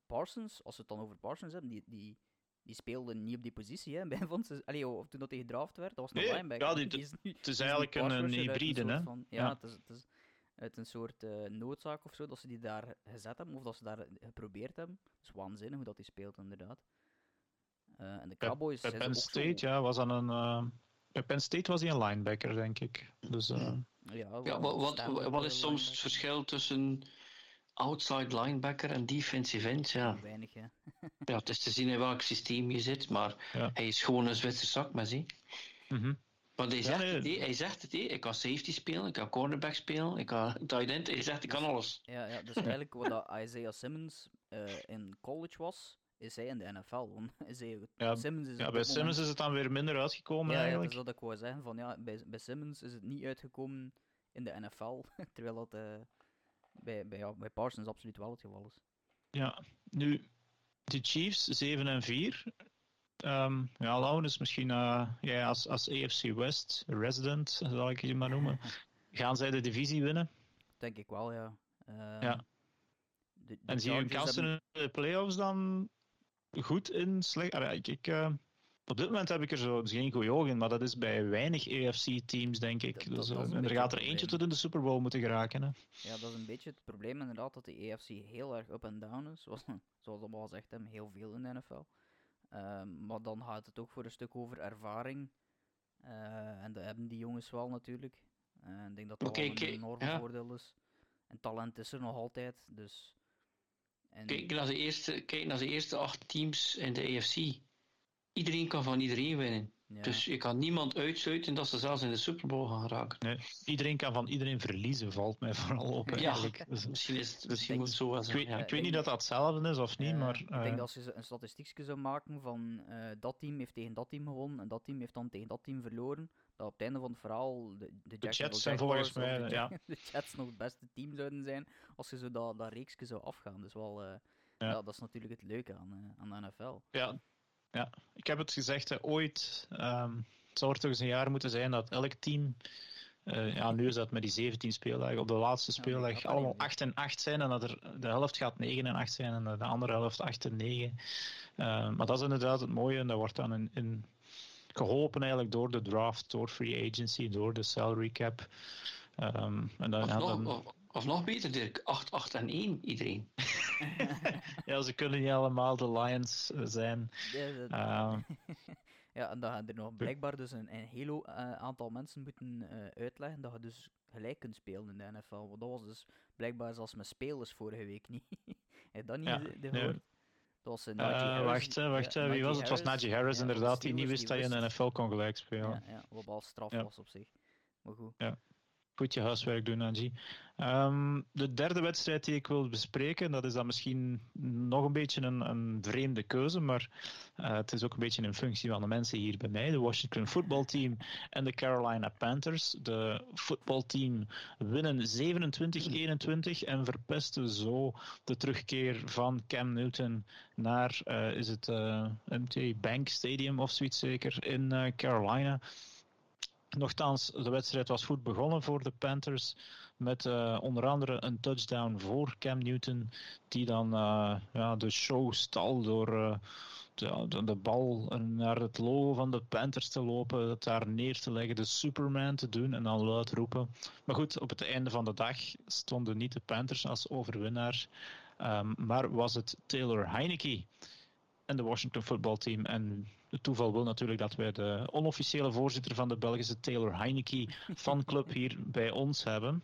Parsons, als we het dan over Parsons hebben, die, die, die speelde niet op die positie. Hè, <laughs> bij van, allee, of toen dat hij gedraft werd, dat was nog nee, linebacker. Ja, die, <laughs> die is nu, het is eigenlijk een, een hybride, hè? Van, ja, ja, Het, is, het is uit een soort uh, noodzaak of zo, dat ze die daar gezet hebben, of dat ze daar geprobeerd hebben. Het is waanzinnig hoe dat hij speelt, inderdaad. Uh, en de Cowboys... Bij, bij Penn State, zo... ja, was aan een... Bij Penn State was hij een linebacker, denk ik. Dus, uh... ja, ja wat, wat, wat is soms het verschil tussen outside linebacker en defensive end? Ja. Weinig, ja. <laughs> ja, het is te zien in welk systeem je zit, maar ja. hij is gewoon een Zwitser zak, maar zie. Mm -hmm. Want hij zegt, ja, nee. hij zegt het, ik kan safety spelen, ik kan cornerback spelen, ik kan <laughs> tight end, hij zegt ik kan alles. Ja, ja dus eigenlijk wat dat Isaiah Simmons uh, in college was, is hij in de NFL. <laughs> Isaiah ja, Simmons is ja bij Simmons moment... is het dan weer minder uitgekomen ja, eigenlijk. Ja, dat is wat ik wou zeggen, van ja, bij, bij Simmons is het niet uitgekomen in de NFL, <laughs> terwijl dat uh, bij, bij, ja, bij Parsons absoluut wel het geval is. Ja, nu, de Chiefs 7 en 4, Um, ja, Lauwen is misschien uh, ja, als, als AFC West resident, zal ik je maar noemen. <laughs> Gaan zij de divisie winnen? Denk ik wel, ja. Uh, ja. De, de en zie je hun kansen hebben... in de playoffs dan goed in? Slecht? Ah, ik, ik, uh, op dit moment heb ik er zo geen goede ogen in, maar dat is bij weinig AFC-teams, denk ik. Dat, dus, dat en er gaat er eentje tot in de Super Bowl moeten geraken. Hè? Ja, dat is een beetje het probleem inderdaad, dat de AFC heel erg up en down is. Zoals, <laughs> zoals al gezegd hebben, heel veel in de NFL. Um, maar dan gaat het ook voor een stuk over ervaring. Uh, en dat hebben die jongens wel natuurlijk. Uh, ik denk dat dat okay, een enorm ja. voordeel is. En talent is er nog altijd. Dus... En... Kijk, naar de eerste, kijk naar de eerste acht teams in de AFC. Iedereen kan van iedereen winnen. Ja. Dus je kan niemand uitsluiten dat ze zelfs in de Super Bowl gaan raken. Nee, iedereen kan van iedereen verliezen, valt mij vooral op. Eigenlijk. Ja, dus, misschien, is het, misschien moet het zo zijn. Ik, weet, ik weet niet dat dat hetzelfde is of niet, uh, maar... Uh, ik denk dat als je een statistiekje zou maken van uh, dat team heeft tegen dat team gewonnen en dat team heeft dan tegen dat team verloren, op het einde van het verhaal de, de, de Jets zijn volgens mij, <laughs> de, ja. de Jets nog het beste team zouden zijn als je zo dat, dat reeksje zou afgaan. Dus wel, ja. ja. dat is natuurlijk het leuke aan, aan de NFL. Ja, ja, ik heb het gezegd, hè, ooit um, het zou er toch eens een jaar moeten zijn dat elk team, uh, ja, nu is dat met die 17 speeldagen, op de laatste speeldag ja, allemaal 8 en 8 zijn en dat er de helft gaat 9 en 8 zijn en de andere helft 8 en 9. Uh, maar dat is inderdaad het mooie en dat wordt dan in, in geholpen eigenlijk door de draft, door free agency, door de salary cap. Um, en dan, of, nog, dan... of, nog beter, Dirk, 8, 8 en 1 iedereen. <laughs> ja, ze kunnen niet allemaal de Lions zijn. Ja, dat... uh, <laughs> ja, en dan gaan er nog blijkbaar dus een, een hele uh, aantal mensen moeten uh, uitleggen dat je dus gelijk kunt spelen in de NFL. Want dat was dus blijkbaar zelfs met spelers vorige week niet. <laughs> Heb dat niet ja. Dat was uh, Harris. Wacht, wacht wie was het? Het was Najee Harris inderdaad, die niet wist dat je in de NFL kon gelijk spelen. Ja, ja wat al straf was op zich. Maar goed. Ja. Goed je huiswerk doen, Angie. Um, de derde wedstrijd die ik wil bespreken, dat is dan misschien nog een beetje een, een vreemde keuze, maar uh, het is ook een beetje in functie van de mensen hier bij mij. De Washington Football Team en de Carolina Panthers. De footballteam winnen 27-21 en verpesten zo de terugkeer van Cam Newton naar, uh, is het uh, MT Bank Stadium of zoiets zeker, in Carolina. Nochtans, de wedstrijd was goed begonnen voor de Panthers. Met uh, onder andere een touchdown voor Cam Newton. Die dan uh, ja, de show stal door uh, de, bal naar het logo van de Panthers te lopen. Het daar neer te leggen. De Superman te doen en dan luid roepen. Maar goed, op het einde van de dag stonden niet de Panthers als overwinnaar. Um, maar was het Taylor Heineke en de Washington Football Team. En het toeval wil natuurlijk dat wij de onofficiële voorzitter van de Belgische Taylor Heineke fanclub hier bij ons hebben.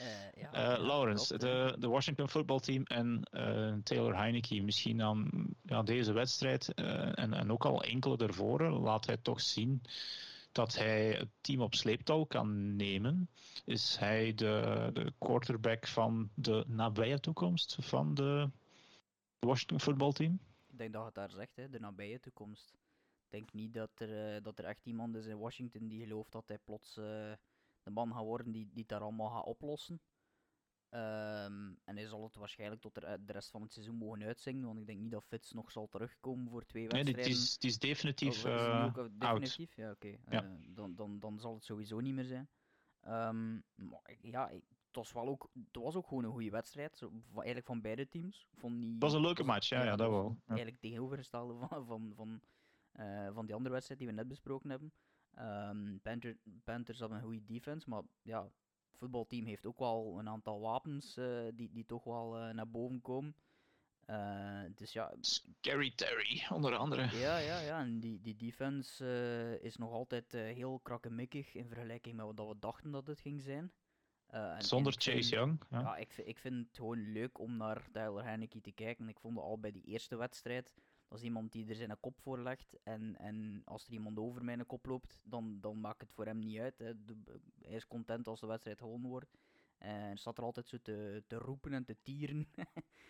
Uh, ja, uh, Laurens, de, de Washington Football Team en uh, Taylor Heineke, misschien dan ja, deze wedstrijd en, en ook al enkele ervoor, laat hij toch zien dat hij het team op sleeptouw kan nemen. Is hij de, de quarterback van de nabije toekomst van de Washington Football Team? Ik denk dat het daar zegt, hè, de nabije toekomst. Ik denk niet dat er, dat er echt iemand is in Washington die gelooft dat hij plots de man gaat worden die, die het daar allemaal gaat oplossen. Um, en hij zal het waarschijnlijk tot de, rest van het seizoen mogen uitzingen, want ik denk niet dat Fitz nog zal terugkomen voor twee wedstrijden. Nee, het is, het is definitief, uh, definitief? Ja, oké. Okay. Ja. Uh, dan, dan, dan zal het sowieso niet meer zijn. Um, maar ja, het was, wel ook, het was ook gewoon een goede wedstrijd, zo, eigenlijk van beide teams. vond niet, het was een leuke match, ja, ja, dat wel. Ja. Eigenlijk tegenovergestelde van, <laughs> van, van, uh, van die andere wedstrijd die we net besproken hebben. Um, Panther, Panthers hebben een goede defense, maar ja, het voetbalteam heeft ook wel een aantal wapens uh, die, die toch wel uh, naar boven komen. Uh, dus ja. Scary Terry, onder andere. Ja, ja, ja. En die, die defense is nog altijd heel krakkemikkig in vergelijking met wat we dachten dat het ging zijn. En, Zonder Chase vind, Young. Ja, ja ik, ik vind het gewoon leuk om naar Tyler Heineke te kijken. Ik vond al bij die eerste wedstrijd dat is iemand die er zijn kop voor legt. En, en als er iemand over mijn kop loopt, dan, dan maakt het voor hem niet uit. Hè. De, hij is content als de wedstrijd gewonnen wordt. En staat er altijd zo te, te roepen en te tieren. mm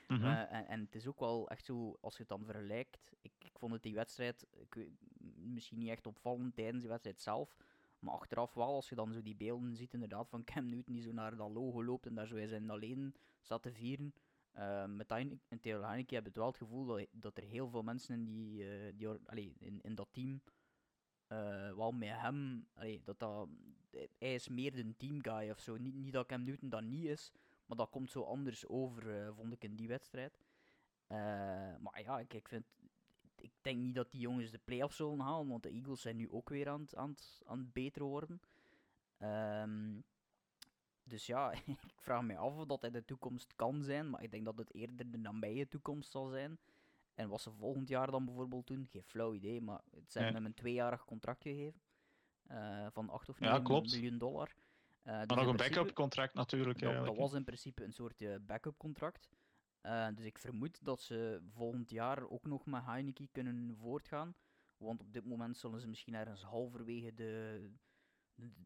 -hmm. uh, en, en, het is ook wel echt zo, als je het dan vergelijkt. Ik, ik vond het die wedstrijd ik, misschien niet echt opvallend tijdens die wedstrijd zelf. Maar achteraf wel, als je dan zo die beelden ziet inderdaad van Cam Newton die zo naar dat logo loopt en daar zo zijn alleen staat te vieren. Uh, met Heineken, en Taylor Heineke heb het wel het gevoel dat, dat er heel veel mensen in, die, uh, die in, in dat team uh, wel met hem, dat dat, hij is meer de teamguy of zo. Niet, niet dat Cam Newton dat niet is, maar dat komt zo anders over, vond ik in die wedstrijd. maar ja, ik, ik, vind, ik denk niet dat die jongens de playoffs zullen halen, want de Eagles zijn nu ook weer aan het, aan het, aan het beter worden. Um, dus ja, <laughs> ik vraag me af of dat in de toekomst kan zijn, maar ik denk dat het eerder de nabije toekomst zal zijn. En wat ze volgend jaar dan bijvoorbeeld doen, geen flauw idee, maar ze hebben hem een tweejarig contract gegeven. Uh, van 8 of 9 ja, miljoen dollar. Uh, maar dus nog een backup contract natuurlijk. Dat, dat, was in principe een soort uh, backup contract. Dus ik vermoed dat ze volgend jaar ook nog met Heineken kunnen voortgaan. Want op dit moment zullen ze misschien ergens halverwege de,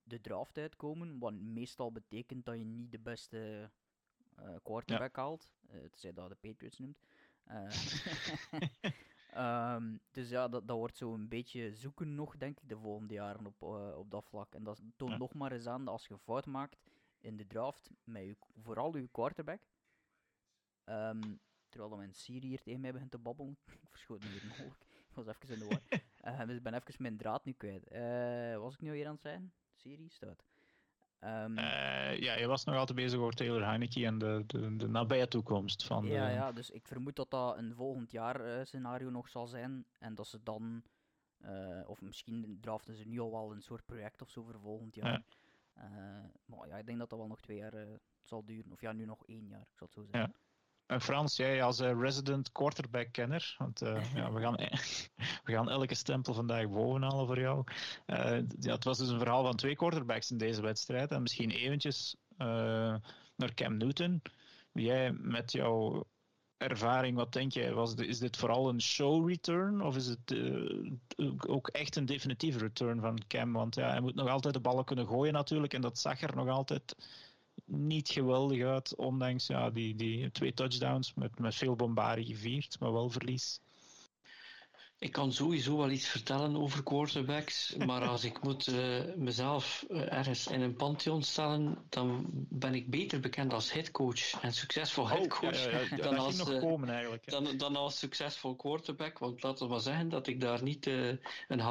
de draft uitkomen. Wat meestal betekent dat je niet de beste uh, quarterback ja. haalt. Uh, tenzij dat de Patriots noemt. Um, <laughs> <laughs> dus ja, dat, dat wordt zo een beetje zoeken nog, denk ik, de volgende jaren op, op dat vlak. En dat toont ja. nog maar eens aan dat als je fout maakt in de draft, met je, vooral je quarterback. Um, terwijl mijn Siri hier tegen mij begint te babbelen. <laughs> ik verschoot me hier mogelijk. Ik was even in de war. <laughs> dus ik ben even mijn draad nu kwijt. was ik nu hier aan het zijn? serie staat. Um, uh, ja, je was nog altijd bezig over Taylor Heineke en de, de, de nabije toekomst van. Ja, de... ja, dus ik vermoed dat dat een volgend jaar uh, scenario nog zal zijn. En dat ze dan, uh, of misschien draften ze nu al wel een soort project of zo voor volgend jaar. Ja. maar ja, ik denk dat dat wel nog twee jaar zal duren. Of ja, nu nog één jaar, ik zal het zo zeggen. Frans, jij als uh, resident quarterback-kenner, want uh, <laughs> ja, we, gaan, <laughs> we gaan elke stempel vandaag bovenhalen voor jou. Uh, ja, het was dus een verhaal van twee quarterbacks in deze wedstrijd. En misschien eventjes naar Cam Newton. Jij met jouw ervaring, wat denk jij? Was de, is dit vooral een show return of is het ook echt een definitieve return van Cam? Want ja, hij moet nog altijd de ballen kunnen gooien natuurlijk en dat zag er nog altijd niet geweldig uit, ondanks ja, die, die twee touchdowns met, met veel bombardie gevierd, maar wel verlies. Ik kan sowieso wel iets vertellen over quarterbacks, maar als ik moet uh, mezelf uh, ergens in een pantheon stellen, dan ben ik beter bekend als headcoach en succesvol headcoach oh, ja, ja, dan, als, uh, komen, dan, dan, als succesvol quarterback. Want laten we maar zeggen dat ik daar niet een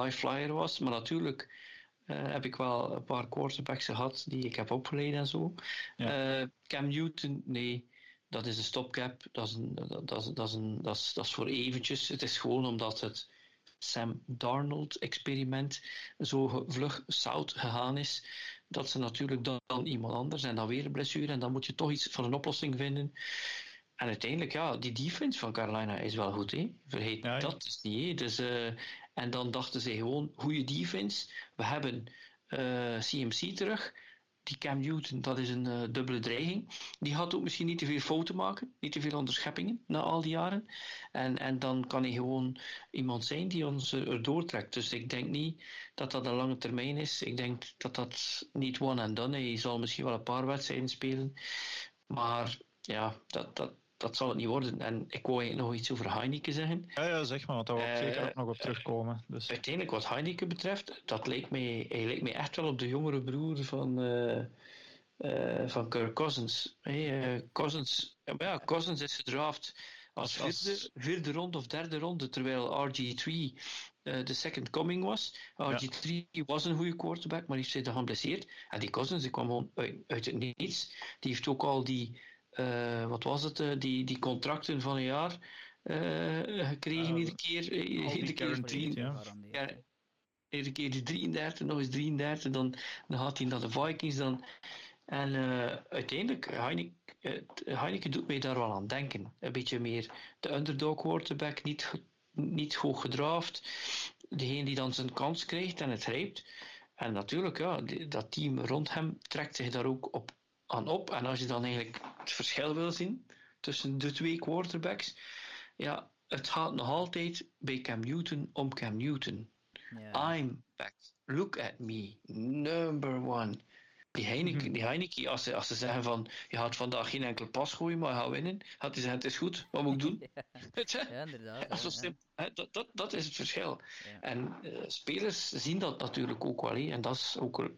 high flyer was, maar natuurlijk heb ik wel een paar quarterbacks gehad die ik heb opgeleid en zo. Cam Newton, nee dat is een stopgap, dat is, een, dat, is, dat, is een, dat, is, dat is voor eventjes. Het is gewoon omdat het Sam Darnold-experiment zo vlug zout gegaan is, dat ze natuurlijk dan, dan, iemand anders en dan weer een blessure en dan moet je toch iets voor een oplossing vinden. En uiteindelijk, ja, die defense van Carolina is wel goed, hè? vergeet dat is niet. Hè? Dus, uh, en dan dachten ze gewoon, goede defense, we hebben uh, eh, CMC terug, die Cam Newton, dat is een uh, dubbele dreiging. Die had ook misschien niet te veel fouten maken, niet te veel onderscheppingen na al die jaren. En, en dan kan hij gewoon iemand zijn die ons erdoor trekt. Dus ik denk niet dat dat een lange termijn is. Ik denk dat dat niet one and done is. Hij zal misschien wel een paar wedstrijden spelen. Maar ja, dat, dat, dat zal het niet worden. En ik wou eigenlijk nog iets over Heineken zeggen. Ja, ja zeg maar, want daar wil ik zeker ook nog op terugkomen. Dus. Uiteindelijk, wat Heineken betreft, dat lijkt mij, hij lijkt mij echt wel op de jongere broer van, uh, uh, van Kirk Cousins. Hey, Cousins. Ja, Cousins is gedraft als vierde, vierde ronde of derde ronde, terwijl RG3 de second coming was. RG3 ja. was een goede quarterback, maar heeft zich dan geblesseerd. En die Cousins die kwam gewoon uit, uit het niets. Die heeft ook al die uh, wat was het, uh, die, die contracten van een jaar uh, gekregen, iedere keer. iedere keer, drie, ja. ja. iedere keer die 33, nog eens 33, dan, dan gaat hij naar de Vikings. Dan. En uiteindelijk, Heineken, Heineken doet mij daar wel aan denken. Een beetje meer de underdog quarterback, niet, niet hoog gedraft. Degene die dan zijn kans krijgt en het grijpt. En natuurlijk, ja, dat team rond hem trekt zich daar ook op aan op. En als je dan eigenlijk het verschil wil zien tussen de twee quarterbacks, ja, het gaat nog altijd bij Cam Newton om Cam Newton. I'm back. Look at me. Number one. Die Heineken, mhm. die Heineken als, ze, als ze zeggen van je gaat vandaag geen enkel pas gooien, maar je gaat winnen, gaat hij zeggen het is goed, wat moet ik doen? <laughs> <laughs> ja, inderdaad. dat, dat, dat, is het verschil. En uh, spelers zien dat natuurlijk ook wel, he. en dat is ook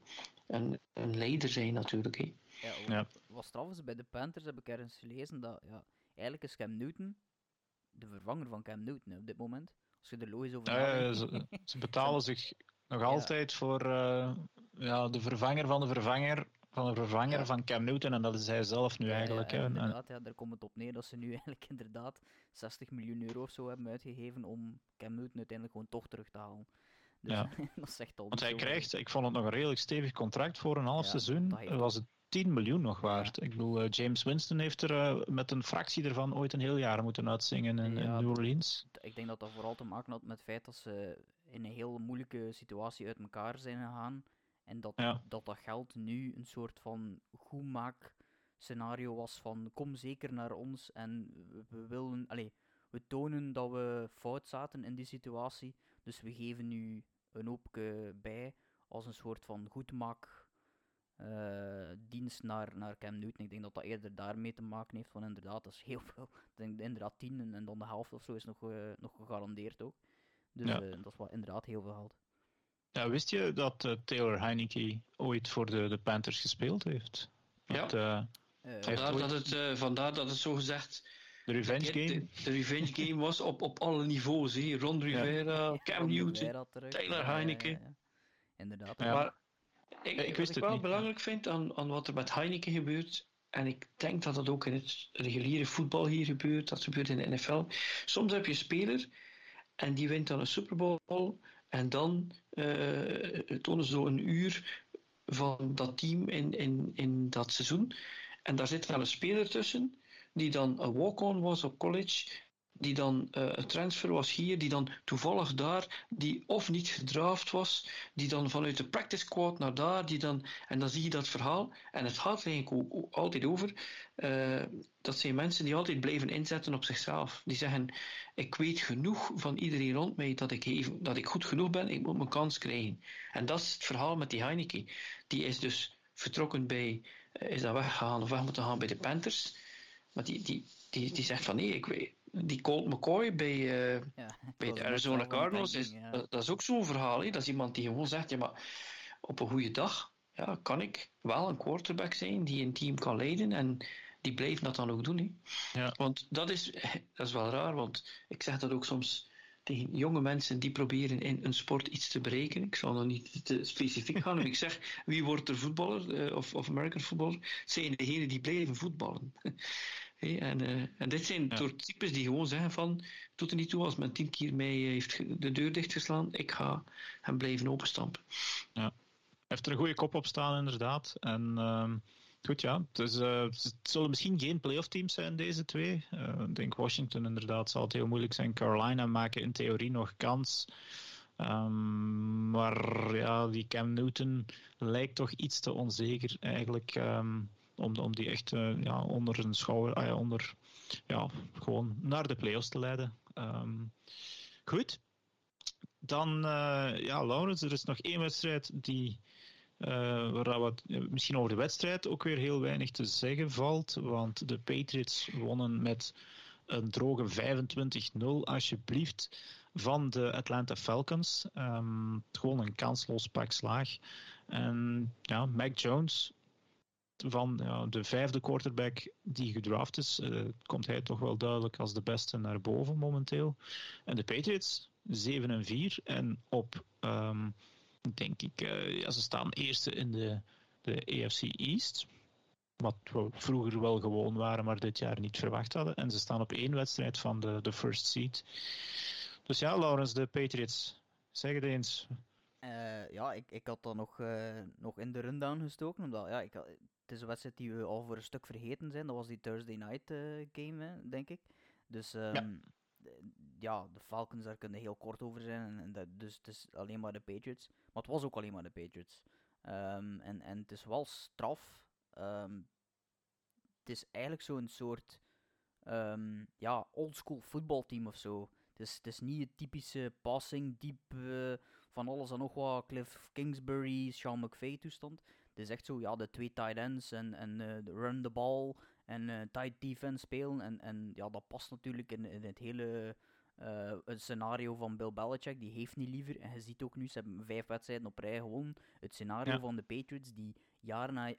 een, een leider zijn natuurlijk. He. Ja, ja. Wat straf is, bij de Panthers heb ik ergens gelezen dat ja, eigenlijk is Cam Newton de vervanger van Cam Newton op dit moment. Als je er logisch over. Ja, ze, ze, betalen <laughs> zich nog altijd voor uh, ja, de vervanger van de vervanger van de vervanger van Cam Newton en dat is hij zelf nu eigenlijk. Ja, inderdaad, ja, daar komt het op neer dat ze nu <laughs> eigenlijk inderdaad 60 miljoen euro of zo hebben uitgegeven om Cam Newton uiteindelijk gewoon toch terug te halen. Dus, ja. <laughs> dat zegt al Want hij krijgt, ik vond het nog een redelijk stevig contract voor een half seizoen. Dat was het 10 miljoen nog waard. Ik bedoel, uh, James Winston heeft er uh, met een fractie ervan ooit een heel jaar moeten uitzingen in, ja, in New Orleans. Ik denk dat dat vooral te maken had met het feit dat ze in een heel moeilijke situatie uit elkaar zijn gegaan. En dat ja. dat, dat geld nu een soort van goedmaak scenario was van kom zeker naar ons en we willen, allez, we tonen dat we fout zaten in die situatie. Dus we geven nu een hoopje bij als een soort van goedmaak uh, dienst naar, naar Cam Newton. Ik denk dat dat eerder daarmee te maken heeft, van inderdaad, dat is heel veel. Ik denk inderdaad 10 en, en dan de helft of zo is nog, uh, nog gegarandeerd ook. Dus ja. uh, dat is wel inderdaad heel veel geld. Ja, wist je dat Taylor Heineke ooit voor de, de Panthers gespeeld heeft? Dat, ja. vandaar, ooit... dat het, vandaar dat het zo gezegd... De revenge game? De, de, revenge game was op, op alle niveaus. He. Ron Rivera, ja. Cam Newton, Taylor Heineke. Inderdaad. Maar ik, ik wist wat ik wel belangrijk vind aan, aan wat er met Heineken gebeurt, en ik denk dat dat ook in het reguliere voetbal hier gebeurt, dat gebeurt in de NFL. Soms heb je een speler en die wint dan een Super Bowl en dan uh, tonen ze zo een uur van dat team in, in, in dat seizoen. En daar zit dan een speler tussen die dan een walk-on was op college, die dan een transfer was hier, die dan toevallig daar, die of niet gedraft was, die dan vanuit de practice squad naar daar, die dan, en dan zie je dat verhaal. En het gaat eigenlijk altijd over. Uh, dat zijn mensen die altijd blijven inzetten op zichzelf. Die zeggen: Ik weet genoeg van iedereen rond mij dat ik, dat ik goed genoeg ben, ik moet mijn kans krijgen. En dat is het verhaal met die Heineken. Die is dus vertrokken bij, uh, is dat weggegaan of weg moeten gaan bij de Panthers. Maar die, die, die, die zegt van nee, ik weet, die Colt McCoy bij, uh, ja, bij de Arizona Cardinals, is, ja. dat, dat, is ook zo'n verhaal. Hè? Dat is iemand die gewoon zegt, ja maar op een goede dag ja, kan ik wel een quarterback zijn die een team kan leiden en die blijft dat dan ook doen. Hè? Ja. Want dat is, <laughs> dat is wel raar, want ik zeg dat ook soms tegen jonge mensen die proberen in een sport iets te bereiken. Ik zal nog niet te specifiek gaan. ik zeg, wie wordt er voetballer uh, of, of American voetballer? Het zijn degenen die blijven voetballen. Hey, en, uh, en dit zijn ja. soort types die gewoon zeggen van, doet er niet toe als mijn tien keer mij heeft de deur dichtgeslaan, ik ga hem blijven openstampen. Ja. Heeft er een goede kop op staan, inderdaad. En... Uh... Goed, ja. Dus, uh, het zullen misschien geen playoff teams zijn, deze twee. Ik denk Washington inderdaad zal het heel moeilijk zijn. Carolina maken in theorie nog kans. Um, maar ja, die Cam Newton lijkt toch iets te onzeker eigenlijk. Um, om, om die echt uh, ja, onder een schouder, ah, onder, ja, gewoon naar de playoffs te leiden. Um, goed. Dan, ja, Laurens, er is nog één wedstrijd die uh, waar wat, misschien over de wedstrijd ook weer heel weinig te zeggen valt. Want de Patriots wonnen met een droge 25-0, alsjeblieft, van de Atlanta Falcons. Um, gewoon een kansloos pak slaag. En ja, Mac Jones, van ja, de vijfde quarterback die gedraft is, uh, komt hij toch wel duidelijk als de beste naar boven momenteel. En de Patriots, 7 en 4. En op. Um, denk ik. Uh, ja, ze staan eerste in de, de AFC East. Wat we vroeger wel gewoon waren, maar dit jaar niet verwacht hadden. En ze staan op één wedstrijd van de, de first seed. Dus ja, Laurens, de Patriots. Zeg het eens. Uh, ja, ik, ik had dat nog, nog in de rundown gestoken. Omdat, ja, ik had, is een wedstrijd die we al voor een stuk vergeten zijn. Dat was die Thursday night uh, game, hè, denk ik. Dus um, ja ja, de Falcons, daar kunnen heel kort over zijn. En, en dat, dus het is alleen maar de Patriots. Maar het was ook alleen maar de Patriots. Um, en, en het is wel straf. Um, het is eigenlijk zo'n soort ja, oldschool voetbalteam of zo. Het is, het is niet het typische passing, diep uh, van alles en nog wat. Cliff Kingsbury, Sean McVay toestand. Het is echt zo, ja, de twee tight ends en, en uh, run the ball en uh, tight defense spelen. En, en ja, dat past natuurlijk in, in het hele uh, het scenario van Bill Belichick. Die heeft niet liever. En je ziet ook nu, ze hebben vijf wedstrijden op rij gewonnen. Het scenario van de Patriots, die jaren, na,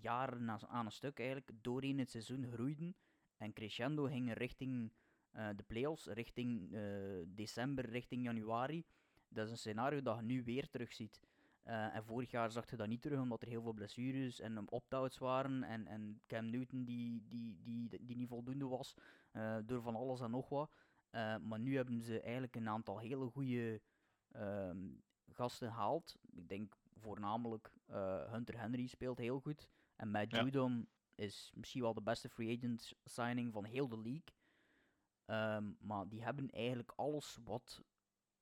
jaren na, aan een stuk eigenlijk doorheen het seizoen groeiden. En crescendo gingen richting de playoffs, richting december, richting januari. Dat is een scenario dat je nu weer terugziet. Uh, en vorig jaar zag je dat niet terug, omdat er heel veel blessures en opt-outs waren. En, en Cam Newton die, die, die, die niet voldoende was, uh, door van alles en nog wat. Uh, maar nu hebben ze eigenlijk een aantal hele goede uh, gasten gehaald. Ik denk voornamelijk Hunter Henry speelt heel goed. En Matt ja. Judon is misschien wel de beste free agent signing van heel de league. Um, maar die hebben eigenlijk alles wat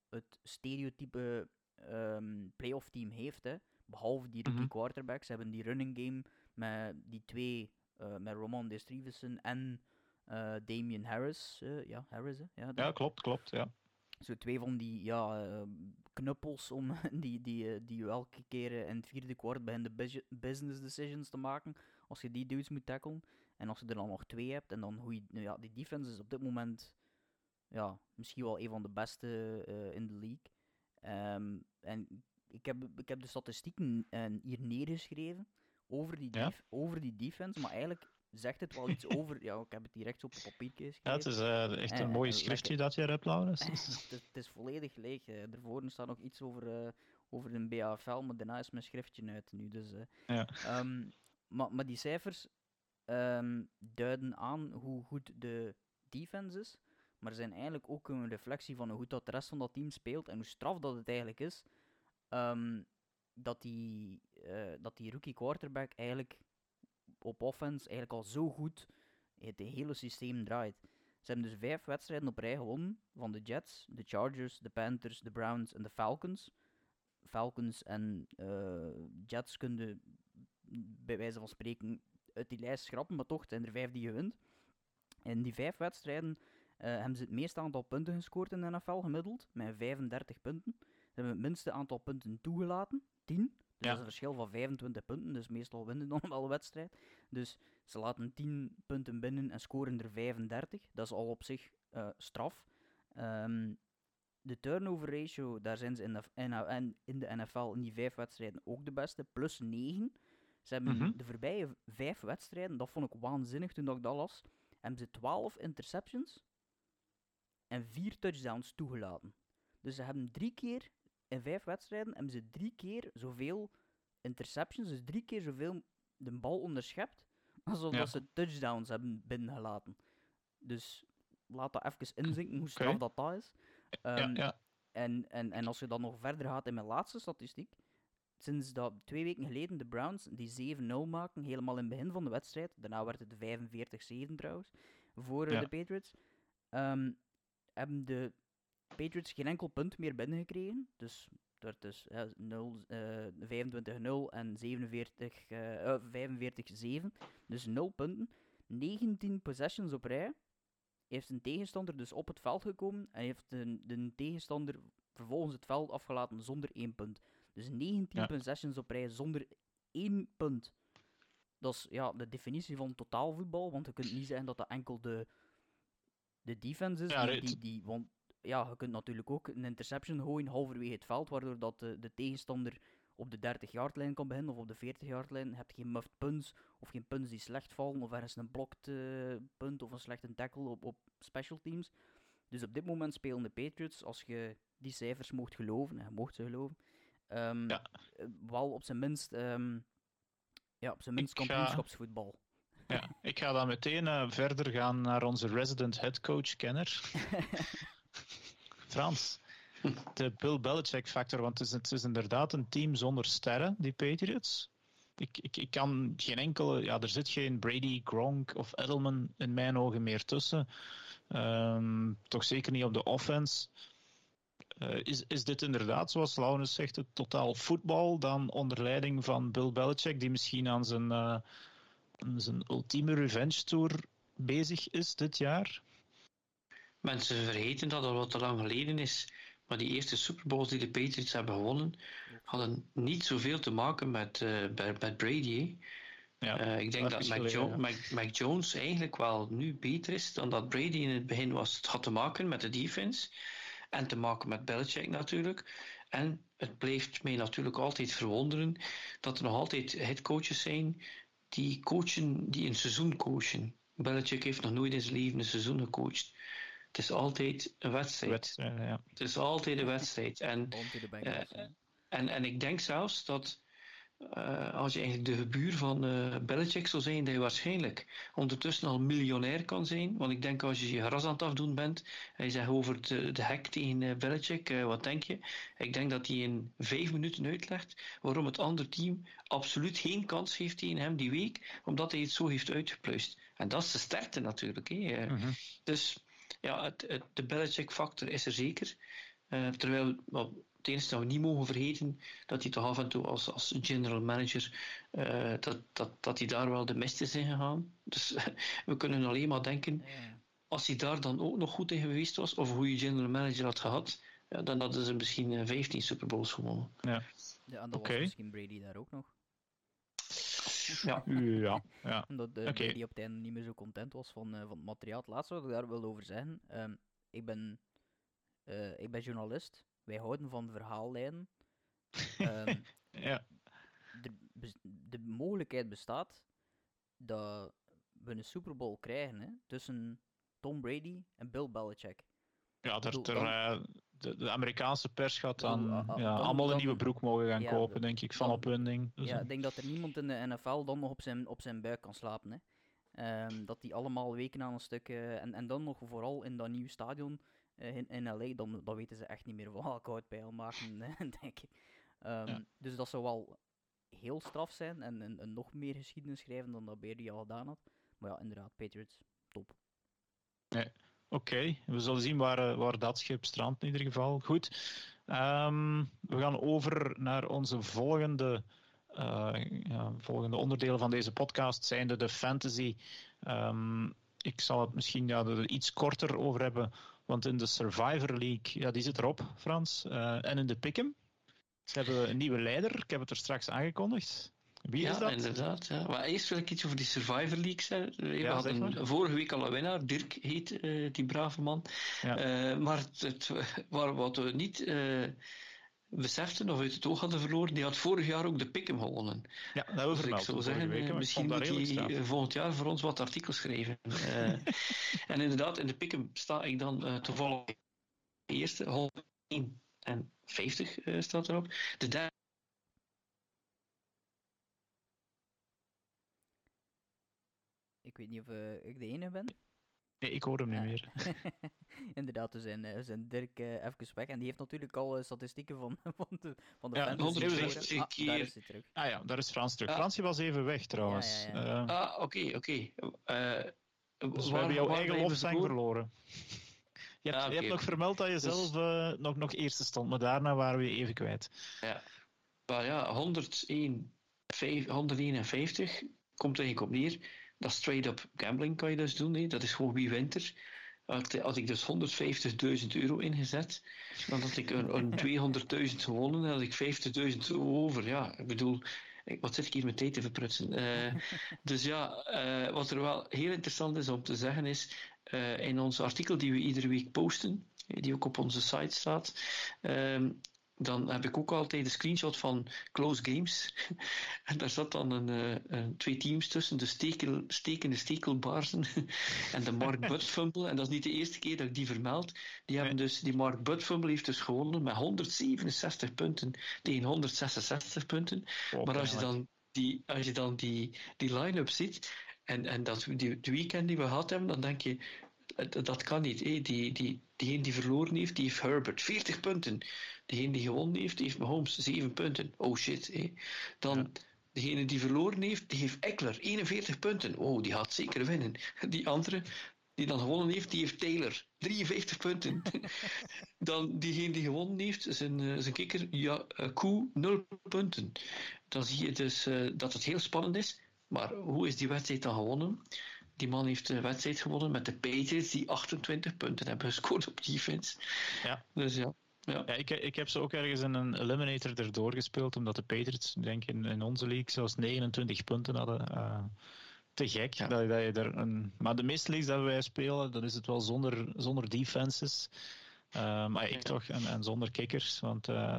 het stereotype um, playoff team heeft. Hè. Behalve die rookie mm quarterbacks. Ze hebben die running game met die twee, uh, met Roman Stevenson en uh, Damian Harris. Uh, ja, Harris, hè? Ja, ja, klopt, klopt, ja. Zo twee van die ja, knuppels om <laughs> die, die, die elke keer in het vierde kwart bij de business decisions te maken. Als je die dudes moet tacklen. En als je er dan nog twee hebt. En dan hoe je, nou ja, die defense is op dit moment ja, misschien wel een van de beste in de league. Um, en ik heb, ik heb de statistieken uh, hier neergeschreven over die, ja? over die defense, maar eigenlijk zegt het wel iets <laughs> over. Ja, ik heb het direct op papier geschreven. Ja, het is uh, echt een en, mooi schriftje dat je hebt, Laurens. <laughs> het, het, is volledig leeg. Uh, ervoor staat nog iets over, over een BAFL, maar daarna is mijn schriftje uit nu. Dus, ja. um, maar, maar die cijfers um, duiden aan hoe goed de defense is maar zijn eigenlijk ook een reflectie van hoe goed dat de rest van dat team speelt en hoe straf dat het eigenlijk is um, dat, die, uh, dat die rookie quarterback eigenlijk op offense eigenlijk al zo goed het hele systeem draait. Ze hebben dus vijf wedstrijden op rij gewonnen van de Jets, de Chargers, de Panthers, de Browns en de Falcons. Falcons en uh, Jets kunnen bij wijze van spreken uit die lijst schrappen, maar toch zijn er vijf die je wint. In die vijf wedstrijden hebben ze het meeste aantal punten gescoord in de NFL gemiddeld, met 35 punten. Ze hebben het minste aantal punten toegelaten, 10. Dus ja. dat is een verschil van 25 punten, dus meestal winnen dan wel een wedstrijd. Dus ze laten 10 punten binnen en scoren er 35. Dat is al op zich uh, straf. Um, de turnover ratio, daar zijn ze in de, in de NFL in die vijf wedstrijden ook de beste, plus 9. Ze hebben mm -hmm. de voorbije vijf wedstrijden, dat vond ik waanzinnig toen ik dat las, hebben ze 12 interceptions en 4 touchdowns toegelaten. Dus ze hebben drie keer in vijf wedstrijden hebben ze drie keer zoveel interceptions, dus drie keer zoveel de bal onderschept, alsof ja. ze touchdowns hebben binnengelaten. Dus laat dat even inzinken hoe straf okay. dat, dat is. Um, ja, ja. En, en, en als je dan nog verder gaat in mijn laatste statistiek, sinds dat twee weken geleden de Browns die 7-0 maken, helemaal in het begin van de wedstrijd, daarna werd het 45-7 trouwens, voor ja. de Patriots, um, hebben de Patriots geen enkel punt meer binnengekregen. Dus het werd dus ja, 0, uh, 25-0 en 47, uh, 45-7. Dus 0 punten. 19 possessions op rij. Heeft een tegenstander dus op het veld gekomen en heeft de, de tegenstander vervolgens het veld afgelaten zonder 1 punt. Dus 19 ja. possessions op rij zonder 1 punt. Dat is ja, de definitie van totaalvoetbal, want je kunt niet zeggen dat dat enkel de, de defense is. Ja, die, die, die, want ja, je kunt natuurlijk ook een interception gooien halverwege het veld, waardoor dat de, de tegenstander op de 30-yard-lijn kan beginnen of op de 40-yard-lijn. Je hebt geen muffed punts of geen punts die slecht vallen of ergens een blokt uh, punt of een slechte tackle op, op special teams. Dus op dit moment spelen de Patriots, als je die cijfers mocht geloven, en je mocht ze geloven, um, ja. wel op zijn minst, um, ja, op zijn minst kampioenschapsvoetbal. Ja, ik ga dan meteen uh, verder gaan naar onze resident headcoach-kenner. <laughs> Frans, de Bill Belichick-factor, want het is, het is, inderdaad een team zonder sterren, die Patriots. Ik, ik, ik kan geen enkele, ja, er zit geen Brady, Gronk of Edelman in mijn ogen meer tussen. Um, toch zeker niet op de offense. Uh, is, is dit inderdaad, zoals Laurens zegt, het totaal voetbal dan onder leiding van Bill Belichick, die misschien aan zijn, uh, zijn ultieme revenge tour bezig is dit jaar? Mensen vergeten dat al wat te lang geleden is. Maar die eerste Super Bowls die de Patriots hebben gewonnen, hadden niet zoveel te maken met, uh, met Brady. Ja, uh, ik denk dat Mac, jo ja. Mac, Mac, Jones eigenlijk wel nu beter is dan dat Brady in het begin was. Het had te maken met de defense en te maken met Belichick natuurlijk. En het blijft mij natuurlijk altijd verwonderen dat er nog altijd headcoaches zijn die coachen, die een seizoen coachen. Belichick heeft nog nooit in zijn leven een seizoen gecoacht. Het is altijd een wedstrijd. wedstrijd ja. Het is altijd een wedstrijd. En, uh, en, en ik denk zelfs dat uh, als je eigenlijk de gebuur van uh, Belichick zou zijn, dat je waarschijnlijk ondertussen al miljonair kan zijn. Want ik denk als je je gras aan het afdoen bent en je zegt over de, de hek tegen uh, Belichick, wat denk je? Ik denk dat hij in vijf minuten uitlegt waarom het andere team absoluut geen kans heeft tegen hem die week, omdat hij het zo heeft uitgepluist. En dat is de sterkte natuurlijk. Hè. -hmm. Dus ja, het, het, de Belichick-factor is er zeker. Terwijl het enige dat we niet mogen vergeten, dat hij toch af en toe als, als general manager, uh, dat, dat, dat hij daar wel de mist is in gegaan. Dus <laughs> we kunnen alleen maar denken, als hij daar dan ook nog goed in geweest was, of hoe je general manager had gehad, ja, dan hadden ze misschien 15 Super Bowls gewonnen. Ja, ja en dan okay. was misschien Brady daar ook nog. Ja, ja. ja. Omdat uh, okay. die op het einde niet meer zo content was van, uh, van het materiaal. Het laatste wat ik daar wil over zeggen. Um, ik, ben, uh, ik ben journalist. Wij houden van verhaallijnen. um, <laughs> ja. De, de mogelijkheid bestaat dat we een Super Bowl krijgen hè, tussen Tom Brady en Bill Belichick. Ja, er, er, de, de, Amerikaanse pers gaat dan, dan ja, dan, allemaal een nieuwe broek mogen gaan ja, kopen, denk ik, van opwinding. Dus ja, ik denk dat er niemand in de NFL dan nog op zijn, op zijn buik kan slapen. Hè. Um, dat die allemaal weken aan een stuk, uh, en, en dan nog vooral in dat nieuwe stadion in, in LA, dan, dan weten ze echt niet meer welke houtpijl maken, <laughs> denk ik. Um, ja. Dus dat zou wel heel straf zijn en, en, en, nog meer geschiedenis schrijven dan dat Brady al gedaan had. Maar ja, inderdaad, Patriots, top. Nee. Oké, we zullen zien waar, waar dat schip strandt in ieder geval. Goed. Ehm, we gaan over naar onze volgende, uh, ja, volgende onderdelen van deze podcast, zijnde de fantasy. Um, ik zal het misschien ja, er iets korter over hebben, want in de Survivor League, ja, die zit erop, Frans. Uh, en in de Pick'em, ze hebben een nieuwe leider, ik heb het er straks aangekondigd. Wie ja, is dat? inderdaad. Ja. Maar eerst wil ik iets over die Survivor League zeggen. We ja, hadden vorige week al een winnaar, Dirk heet uh, die brave man. Ja. Uh, maar het, het, wat we niet uh, beseften of uit het oog hadden verloren, die had vorig jaar ook de Pick'em gewonnen. Ja, dat hebben we vermeld. Dus ik zou zeggen, weken, misschien moet hij volgend jaar voor ons wat artikels schrijven. <laughs> en inderdaad, in de Pick'em sta ik dan toevallig eerste, 101 en 50 staat erop. De derde Ik weet niet of uh, ik de ene ben. Nee, ik hoor hem niet meer. <laughs> Inderdaad, we zijn, we zijn Dirk uh, even weg. En die heeft natuurlijk al uh, statistieken van, <laughs> van de, van de ja, fans. 150 ah, keer. daar is hij terug. Ah ja, daar is Frans terug. Ah. Fransje was even weg trouwens. Ja, ja, ah, oké, oké. Okay. dus we hebben jouw eigen lofzang verloren. <laughs> Je hebt, ah, okay, je hebt nog vermeld dat je dus... zelf nog, nog eerste stond, maar daarna waren we even kwijt. Ja, maar ja, 101, 5, 151 komt eigenlijk op neer dat straight-up gambling kan je dus doen. Hè. Dat is gewoon wie wint er. Had, ik dus 150.000 euro ingezet, dan had ik een, een <laughs> 200.000 gewonnen en had ik 50.000 over. Ja, ik bedoel, wat zit ik hier met tijd te verprutsen? Uh, <laughs> dus ja, uh, wat er wel heel interessant is om te zeggen is, uh, in ons artikel die we iedere week posten, die ook op onze site staat, um, dan heb ik ook altijd een screenshot van close games. <laughs> en daar zat dan een, uh, een, twee teams tussen, de stekel, stekende stekelbaarzen <laughs> en de Mark <laughs> Butt Fumble. En dat is niet de eerste keer dat ik die vermeld. Die, hebben dus, die Mark Butt Fumble heeft dus gewonnen met 167 punten tegen 166 punten. Maar als je dan die, als je dan die, die line-up ziet en, en dat, die, de weekend die we gehad hebben, dan denk je, dat kan niet. Hé. Die, die, diegene die verloren heeft, die heeft Herbert 40 punten. Degene die gewonnen heeft, die heeft Mahomes 7 punten. Oh shit. Hé. Dan ja. degene die verloren heeft, die heeft Eckler 41 punten. Oh, die gaat zeker winnen. <laughs> Die andere die dan gewonnen heeft, die heeft Taylor 53 punten. <laughs> dan diegene die gewonnen heeft, zijn, uh, zijn kikker, ja, uh, Koe 0 punten. Dan zie je dus uh, dat het heel spannend is. Maar hoe is die wedstrijd dan gewonnen? Die man heeft de wedstrijd gewonnen met de Patriots, die 28 punten hebben gescoord op defense. Ja. Dus ja. Ja. ja ik, ik heb ze ook ergens in een eliminator erdoor gespeeld, omdat de Patriots, denk ik, in, in onze league zelfs 29 punten hadden. Uh, te gek ja. dat, dat, je er een. Maar de meeste leagues dat wij spelen, dan is het wel zonder, zonder defenses. Uh, maar ik toch, en, en, zonder kikkers. Want uh,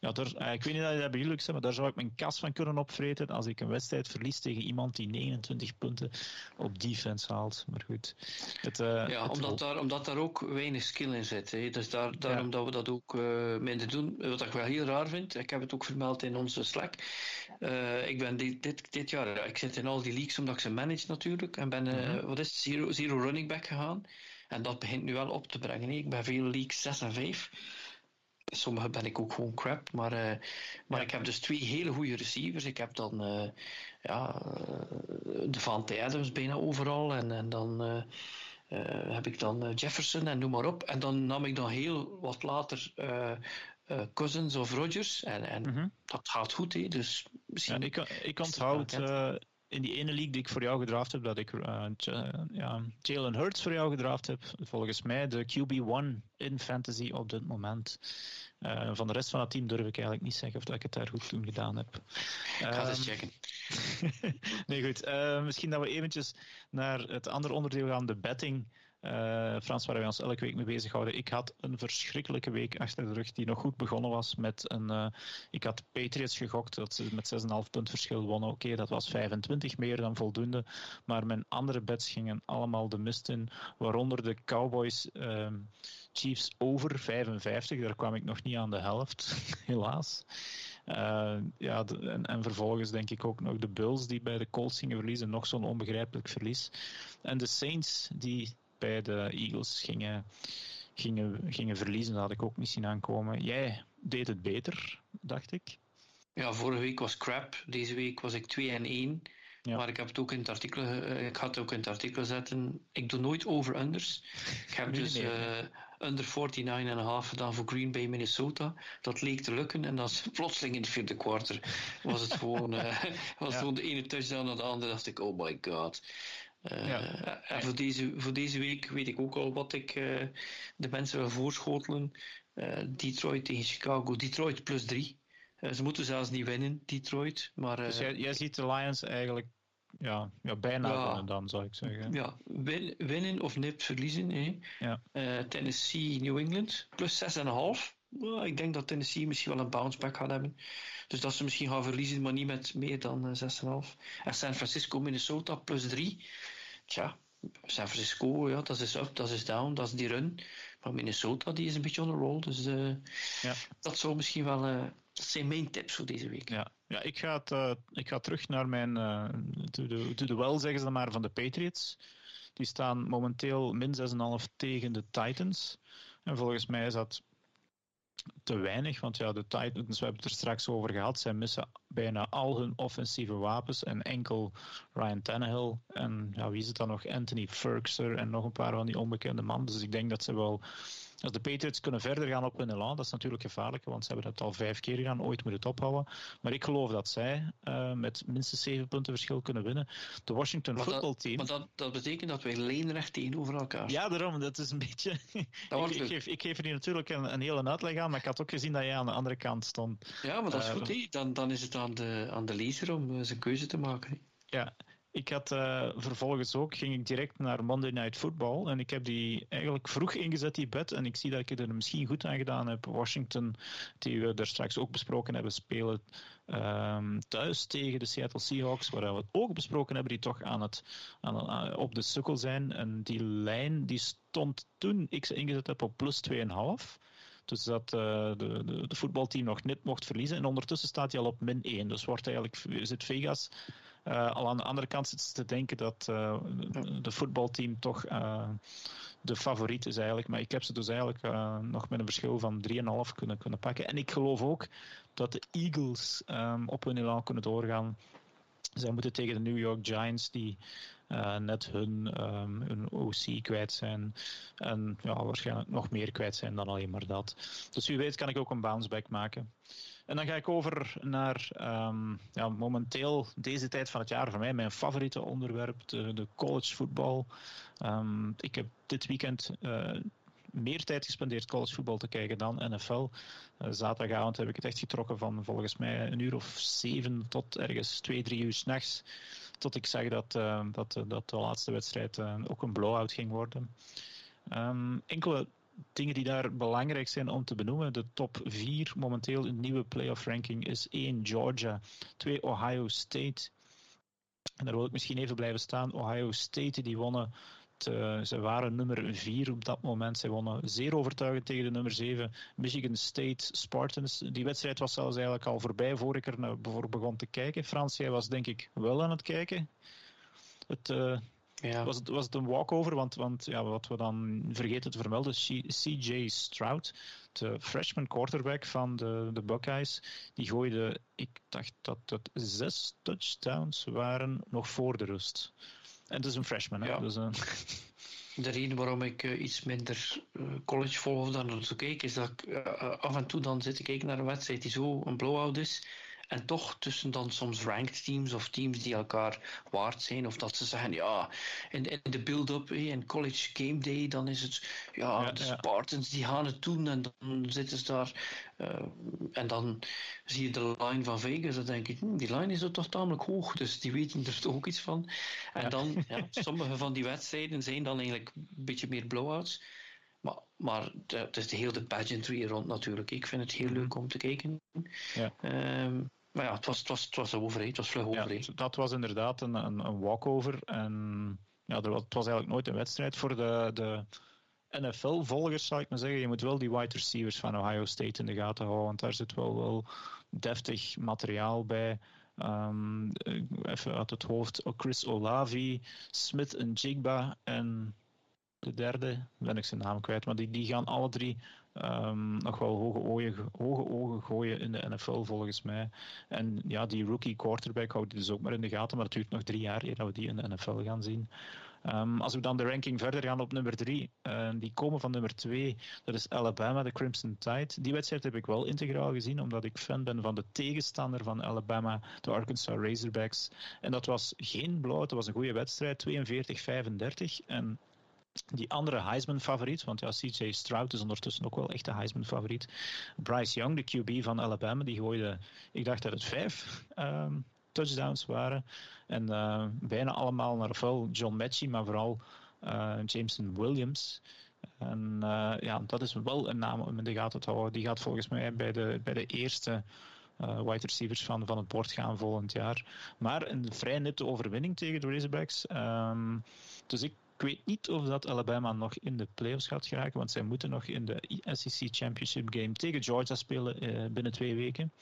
ja, daar, uh, ik weet niet dat je dat bij jullie maar daar zou ik mijn kas van kunnen opvreten als ik een wedstrijd verlies tegen iemand die 29 punten op defense haalt. Maar goed. Het, uh, ja, het omdat, daar, omdat daar ook weinig skill in zit. Hè. Dus daar, daarom ja. dat we dat ook minder doen. Wat ik wel heel raar vind, ik heb het ook vermeld in onze Slack. ik ben dit, dit, dit jaar, ik zit in al die leagues omdat ik ze manage natuurlijk. En ben, -hmm. wat is het, zero, zero running back gegaan. En dat begint nu wel op te brengen. Ik ben veel leagues 6 en 5. Sommige ben ik ook gewoon crap. Maar, uh, maar ja. ik heb dus twee hele goede receivers. Ik heb dan uh, ja, de Van Adams bijna overal. En, en dan uh, heb ik dan Jefferson en noem maar op. En dan nam ik dan heel wat later Cousins of Rodgers. En, en mm -hmm. dat gaat goed. Hè. Dus misschien ja, ik, ik onthoud in die ene league die ik voor jou gedraft heb, dat ik uh, ja, Jalen Hurts voor jou gedraft heb, volgens mij de QB1 in fantasy op dit moment. Uh, van de rest van het team durf ik eigenlijk niet zeggen of dat ik het daar goed toen gedaan heb. Ik ga um, eens checken. <laughs> nee, goed. Uh, misschien dat we eventjes naar het andere onderdeel gaan, de betting. Uh, Frans, waar wij ons elke week mee bezighouden. Ik had een verschrikkelijke week achter de rug die nog goed begonnen was met een... Uh, ik had Patriots gegokt, dat ze met 6,5 punt verschil wonnen. Oké, dat was 25 meer dan voldoende. Maar mijn andere bets gingen allemaal de mist in. Waaronder de Cowboys uh, Chiefs over 55. Daar kwam ik nog niet aan de helft, <laughs> helaas. Uh, ja, en, en, vervolgens denk ik ook nog de Bulls die bij de Colts gingen verliezen. Nog zo'n onbegrijpelijk verlies. En de Saints die bij de Eagles gingen, gingen, gingen verliezen. Dat had ik ook niet zien aankomen. Jij deed het beter, dacht ik. Ja, vorige week was crap. Deze week was ik 2 en 1. Maar ik heb het ook in het artikel, uh, ik had het ook in het artikel zetten. Ik doe nooit over-unders. Ik heb <laughs> dus uh, under 49,5 gedaan voor Green Bay, Minnesota. Dat leek te lukken en dan <laughs> plotseling in het vierde kwartier was het gewoon, uh, <laughs> was ja. gewoon de ene touchdown naar de andere. dacht ik, oh my god. Ja. En voor deze, voor deze week weet ik ook al wat ik de mensen wil voorschotelen. Detroit tegen Chicago. Detroit plus 3. ze moeten zelfs niet winnen, Detroit. Maar, dus jij, jij ziet de Lions eigenlijk ja, ja bijna ja, winnen dan, zou ik zeggen. Ja, win, winnen of nipt verliezen. Hè. Ja. Uh, Tennessee, New England, plus 6,5. Well, ik denk dat Tennessee misschien wel een bounce back gaat hebben. Dus dat ze misschien gaan verliezen, maar niet met meer dan uh, 6,5. En San Francisco, Minnesota, plus 3. Tja, San Francisco, ja, dat is up, dat is down, dat is die run. Maar Minnesota, die is een beetje on a roll. Dus uh, ja. dat zou misschien wel... dat zijn mijn tips voor deze week. Ja, ja, ik ga, het, uh, ik ga terug naar mijn to, the, to the well, zeggen ze maar, van de Patriots. Die staan momenteel min 6,5 tegen de Titans. En volgens mij is dat te weinig, want ja, de Titans, we hebben het er straks over gehad, zij missen bijna al hun offensieve wapens en enkel Ryan Tannehill en ja, wie is het dan nog? Anthony Ferguson en nog een paar van die onbekende mannen. Dus ik denk dat ze wel als de Patriots kunnen verder gaan op hun elan, dat is natuurlijk gevaarlijk, want ze hebben het al vijf keer gedaan, ooit moet het ophouden. Maar ik geloof dat zij uh, met minstens zeven punten verschil kunnen winnen. De Washington maar Football Team... Maar dat, dat betekent dat wij lijnrecht tegenover elkaar Ja, daarom, dat is een beetje... <laughs> ik, ik, geef, ik geef er hier natuurlijk een, een hele uitleg aan, maar ik had ook gezien dat jij aan de andere kant stond. Ja, maar dat is uh, goed, Dan, dan is het aan de, aan de lezer om uh, zijn keuze te maken. Ja, ik had uh, vervolgens ook, ging ik direct naar Monday Night Football. En ik heb die eigenlijk vroeg ingezet, die bed. En ik zie dat ik er misschien goed aan gedaan heb. Washington, die we daar straks ook besproken hebben, spelen um, thuis tegen de Seattle Seahawks. Waar we het ook besproken hebben, die toch aan het, aan, aan, op de sukkel zijn. En die lijn die stond toen ik ze ingezet heb op plus 2,5. Dus dat uh, de, de, de, voetbalteam nog net mocht verliezen. En ondertussen staat hij al op min 1. Dus wordt eigenlijk, zit Vegas uh, al aan de andere kant zit te denken dat uh, de voetbalteam toch uh, de favoriet is eigenlijk. Maar ik heb ze dus eigenlijk nog met een verschil van 3,5 kunnen, kunnen pakken. En ik geloof ook dat de Eagles um, op hun elan kunnen doorgaan. Zij moeten tegen de New York Giants, die uh, net hun, um, hun OC kwijt zijn. En ja, waarschijnlijk nog meer kwijt zijn dan alleen maar dat. Dus wie weet kan ik ook een bounce back maken. En dan ga ik over naar um, ja, momenteel deze tijd van het jaar voor mij mijn favoriete onderwerp, de, de collegevoetbal. Um, ik heb dit weekend uh, meer tijd gespendeerd collegevoetbal te kijken dan NFL. Uh, zaterdagavond heb ik het echt getrokken van volgens mij een uur of zeven tot ergens twee, drie uur s'nachts. Tot ik zag dat, uh, dat, dat de laatste wedstrijd ook een blowout ging worden. Um, enkele dingen die daar belangrijk zijn om te benoemen. De top 4 momenteel in nieuwe playoff ranking is 1 Georgia, 2 Ohio State. En daar wil ik misschien even blijven staan. Ohio State die wonnen. Te, ze waren nummer 4 op dat moment. Ze wonnen zeer overtuigend tegen de nummer 7 Michigan State Spartans. Die wedstrijd was zelfs eigenlijk al voorbij voor ik er begon te kijken. Frans, jij was denk ik wel aan het kijken. Het, uh, ja. Was, het, was het een walkover? Want, want ja, wat we dan vergeten te vermelden, CJ Stroud, de freshman quarterback van de, de Buckeyes, die gooide, ik dacht dat het zes touchdowns waren nog voor de rust. En het is een freshman, hè? Dus, uh... <laughs> De reden waarom ik uh, iets minder uh, college volg dan te kijken, is dat ik af en toe dan zit te kijken naar een wedstrijd die zo een blowout is en toch tussen dan soms ranked teams of teams die elkaar waard zijn. Of dat ze zeggen, ja, in, in de build-up in college game day, dan is het, ja, ja de Spartans die gaan het doen. En dan zitten ze daar. Uh, en dan zie je de line van Vegas. Dan denk ik, hm, die line is toch tamelijk hoog. Dus die weten er toch ook iets van. En ja. dan, ja, <laughs> sommige van die wedstrijden zijn dan eigenlijk een beetje meer blowouts. Maar, maar het is de hele pageantry rond natuurlijk. Ik vind het heel leuk om te kijken. Ja. Um, maar ja, het was, het was, het was over, het was vlug over. Ja, dat was inderdaad een, een, een walkover. En ja, er was, het was eigenlijk nooit een wedstrijd voor de, de NFL-volgers, zou ik maar zeggen. Je moet wel die wide receivers van Ohio State in de gaten houden, want daar zit wel, wel deftig materiaal bij. Um, even uit het hoofd, Chris Olavi, Smith en Jigba en de derde, ben ik zijn naam kwijt, maar die, die gaan alle drie um, nog wel hoge, ogen, hoge ogen gooien in de NFL volgens mij. En ja, die rookie quarterback houdt dus ook maar in de gaten, maar het duurt nog drie jaar eer dat we die in de NFL gaan zien. Um, als we dan de ranking verder gaan op nummer 3, uh, die komen van nummer 2, dat is Alabama, de Crimson Tide. Die wedstrijd heb ik wel integraal gezien, omdat ik fan ben van de tegenstander van Alabama, de Arkansas Razorbacks. En dat was geen blowout, dat was een goede wedstrijd, 42-35. En die andere Heisman-favoriet, want ja, CJ Stroud is ondertussen ook wel echt een Heisman-favoriet. Bryce Young, de QB van Alabama, die gooide, ik dacht dat het vijf um, touchdowns waren. En uh, bijna allemaal naar ofwel John Mechie, maar vooral uh, Jameson Williams. En uh, ja, dat is wel een naam om in de gaten te houden. Die gaat volgens mij bij de, bij de eerste wide receivers van, van het bord gaan volgend jaar. Maar een vrij nipte overwinning tegen de Razorbacks. Um, dus ik ik weet niet of dat Alabama nog in de playoffs gaat geraken, want zij moeten nog in de SEC Championship game tegen Georgia spelen uh, binnen twee weken.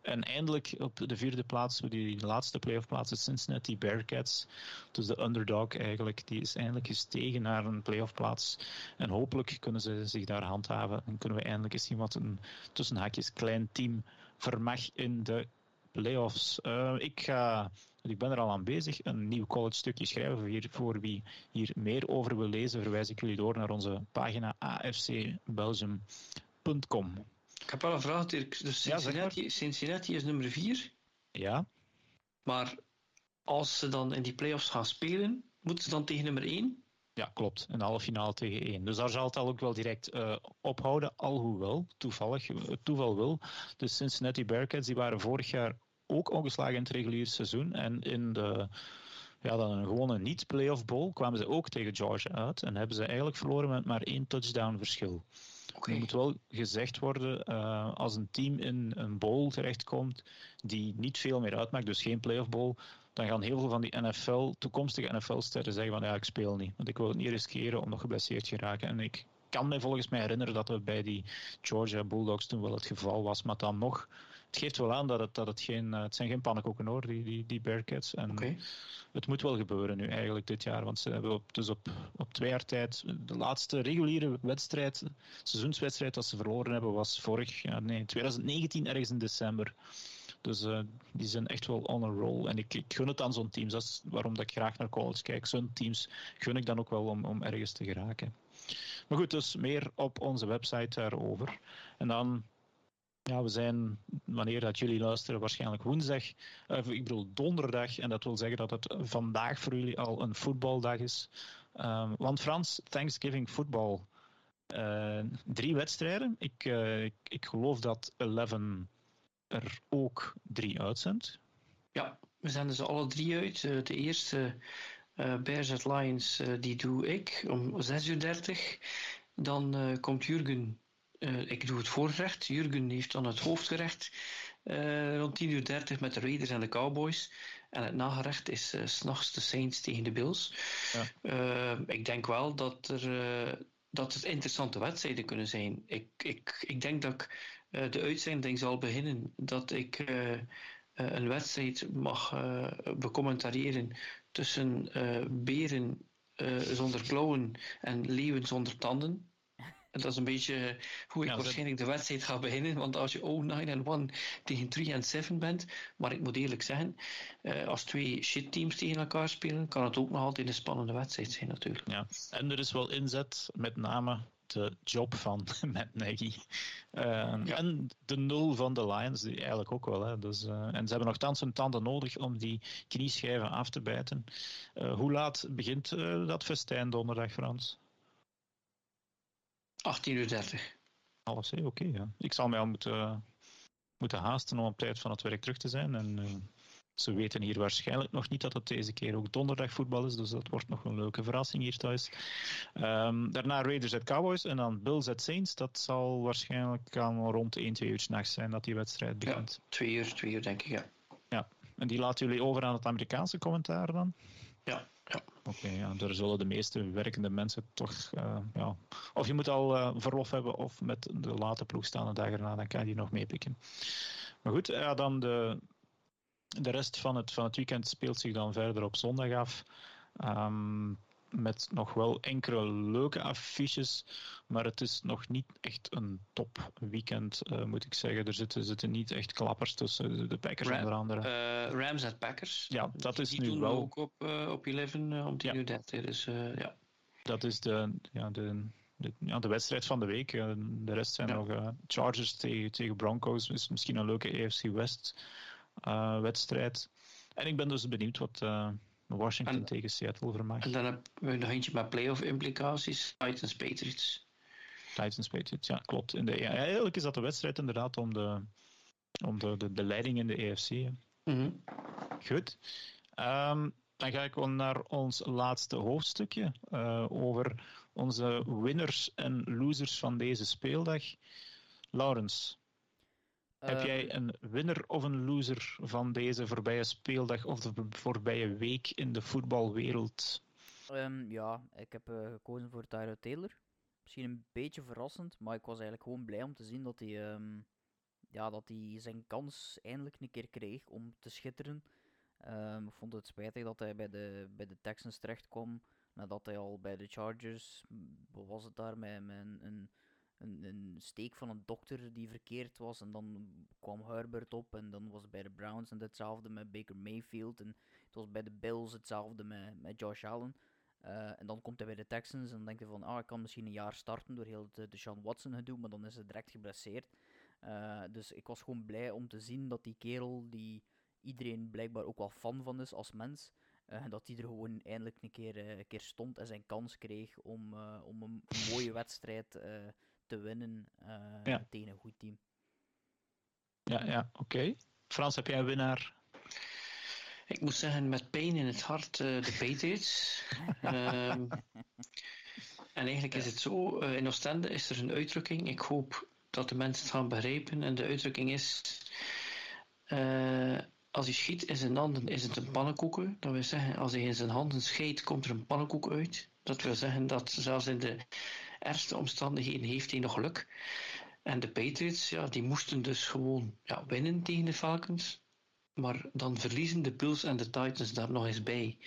En eindelijk op de vierde plaats, die laatste playoff plaats, Cincinnati Bearcats. Dus de underdog eigenlijk, die is eindelijk gestegen naar een playoff plaats. En hopelijk kunnen ze zich daar handhaven en kunnen we eindelijk eens zien wat een tussen haakjes klein team vermag in de playoffs. Uh, ik ga ik ben er al aan bezig, een nieuw college stukje schrijven. Voor, voor wie hier meer over wil lezen, verwijs ik jullie door naar onze pagina afcbelgium.com. Ik heb wel een vraag, Dirk. Dus Cincinnati, ja, Cincinnati is nummer 4. Ja. Maar als ze dan in die playoffs gaan spelen, moeten ze dan tegen nummer 1? Ja, klopt. Een halve finale tegen 1. Dus daar zal het al ook wel direct uh, ophouden. Alhoewel, toevallig, het toeval wil. De Cincinnati Bearcats die waren vorig jaar ook ongeslagen in het reguliere seizoen. En in de ja, dan een gewone niet-playoff bowl kwamen ze ook tegen Georgia uit. En hebben ze eigenlijk verloren met maar één touchdown verschil. Okay. Er moet wel gezegd worden, uh, als een team in een bowl terechtkomt die niet veel meer uitmaakt, dus geen playoff bowl, dan gaan heel veel van die NFL, toekomstige NFL-sterren zeggen van ja, ik speel niet. Want ik wil het niet riskeren om nog geblesseerd te raken. En ik kan me volgens mij herinneren dat dat bij die Georgia Bulldogs toen wel het geval was. Maar dan nog het geeft wel aan dat het, dat het geen, uh, het zijn geen pannenkoeken hoor, die, die, die Bearcats. En okay. het moet wel gebeuren nu eigenlijk dit jaar, want ze hebben op, dus op, op twee jaar tijd, de laatste reguliere wedstrijd, seizoenswedstrijd dat ze verloren hebben was vorig, ja, nee, 2019 ergens in december. Dus uh, die zijn echt wel on a roll. En ik, ik gun het aan zo'n teams. Dat is waarom dat ik graag naar college kijk. Zo'n teams gun ik dan ook wel om, om ergens te geraken. Maar goed, dus meer op onze website daarover. En dan ja, we zijn, wanneer dat jullie luisteren, waarschijnlijk woensdag. Uh, ik bedoel donderdag. En dat wil zeggen dat het vandaag voor jullie al een voetbaldag is. Um, want Frans, Thanksgiving football. Uh, drie wedstrijden. Ik, uh, ik, ik, geloof dat Eleven er ook drie uitzendt. Ja, we zenden ze alle drie uit. de eerste, Bears at Lions, die doe ik om 6.30 uur. Dan komt Jurgen uh, ik doe het voorgerecht. Jurgen heeft dan het hoofdgerecht uh, rond 10.30 uur met de Raiders en de Cowboys. En het nagerecht is uh, s'nachts de Saints tegen de Bills. Ja. ik denk wel dat, er, dat het interessante wedstrijden kunnen zijn. Ik, ik, ik denk dat ik de uitzending zal beginnen dat ik een wedstrijd mag becommentariëren tussen beren zonder klauwen en leeuwen zonder tanden. En dat is een beetje hoe ik ja, waarschijnlijk de wedstrijd ga beginnen. Want als je 0-9 en 1 tegen 3 en 7 bent. Maar ik moet eerlijk zeggen, uh, als twee shit teams tegen elkaar spelen, kan het ook nog altijd een spannende wedstrijd zijn natuurlijk. Ja, en er is wel inzet, met name de job van <laughs> Matt Nagy. Uh, ja. En de nul van de Lions, die eigenlijk ook wel. Hè. Dus, uh, en ze hebben nogthans hun tanden nodig om die knieschijven af te bijten. Uh, hoe laat begint dat festijn donderdag, Frans? 18.30 uur. Alles, oké. Okay, ja. Ik zal mij al moeten, moeten haasten om op tijd van het werk terug te zijn. En uh, ze weten hier waarschijnlijk nog niet dat het deze keer ook donderdag voetbal is. Dus dat wordt nog een leuke verrassing hier thuis. Um, daarna Raiders at Cowboys en dan Bills at Saints. Dat zal waarschijnlijk al rond 1, 2 uur s'nachts zijn dat die wedstrijd begint. Ja, 2 uur, 2 uur denk ik, ja. Ja, en die laten jullie over aan het Amerikaanse commentaar dan? Ja, ja. Oké, ja, daar zullen de meeste werkende mensen toch, uh, ja, of je moet al uh, verlof hebben of met de late ploeg staan de dag erna, dan kan je die nog meepikken. Maar goed, ja, dan de, de rest van het, van het weekend speelt zich dan verder op zondag af. Um, met nog wel enkele leuke affiches, maar het is nog niet echt een top weekend, uh, moet ik zeggen. Er zitten, zitten niet echt klappers tussen, de Packers Ram, onder andere. Uh, Rams en Packers. Ja, dat is die nu doen wel... ook op, uh, op 11 om 10 uur 30, dus ja. Dat is de, ja, de, de, ja, de wedstrijd van de week. De rest zijn Ja. nog Chargers tegen, tegen Broncos, is misschien een leuke AFC West wedstrijd. En ik ben dus benieuwd wat... Washington En- tegen Seattle vermaakt. En dan hebben we nog eentje met playoff implicaties. Titans Patriots. Titans Patriots, ja, klopt. In de, ja, eigenlijk is dat de wedstrijd inderdaad om de, om de, de, de leiding in de AFC. Mhm. Goed. Ehm, dan ga ik wel naar ons laatste hoofdstukje eh, over onze winners en losers van deze speeldag. Laurens, heb Ehm, jij een winner of een loser van deze voorbije speeldag of de voorbije week in de voetbalwereld? Ehm, ja, ik heb eh, gekozen voor Tyro Taylor. Misschien een beetje verrassend, maar ik was eigenlijk gewoon blij om te zien dat hij, ehm, ja, dat hij zijn kans eindelijk een keer kreeg om te schitteren. Ehm, ik vond het spijtig dat hij bij de, bij de Texans terecht kwam, nadat hij al bij de Chargers, was het daar, met, met een, een, een, een steek van een dokter die verkeerd was. En dan kwam Herbert op en dan was het bij de Browns en hetzelfde met Baker Mayfield. En het was bij de Bills hetzelfde met, met Josh Allen. Eh, en dan komt hij bij de Texans en dan denkt hij van, ah, ik kan misschien een jaar starten door heel het de Sean Watson gedoe, maar dan is hij direct geblesseerd. Eh, dus ik was gewoon blij om te zien dat die kerel, die iedereen blijkbaar ook wel fan van is als mens, eh, dat hij er gewoon eindelijk een keer, eh, een keer stond en zijn kans kreeg om, eh, om een mooie wedstrijd eh, te winnen eh, Ja. tegen een goed team. Ja, ja oké. Frans, heb jij een winnaar? Ik moet zeggen, met pijn in het hart, eh, de Patriots. <laughs> Ehm, en eigenlijk is het zo, eh, in Oostende is er een uitdrukking. Ik hoop dat de mensen het gaan begrijpen. En de uitdrukking is, eh, als hij schiet in zijn handen is het een pannenkoeken. Dat wil zeggen, als hij in zijn handen scheidt, komt er een pannenkoek uit. Dat wil zeggen dat zelfs in de ergste omstandigheden heeft hij nog geluk. En de Patriots, ja, die moesten dus gewoon ja, winnen tegen de Falcons. Maar dan verliezen de Bills en de Titans daar nog eens bij.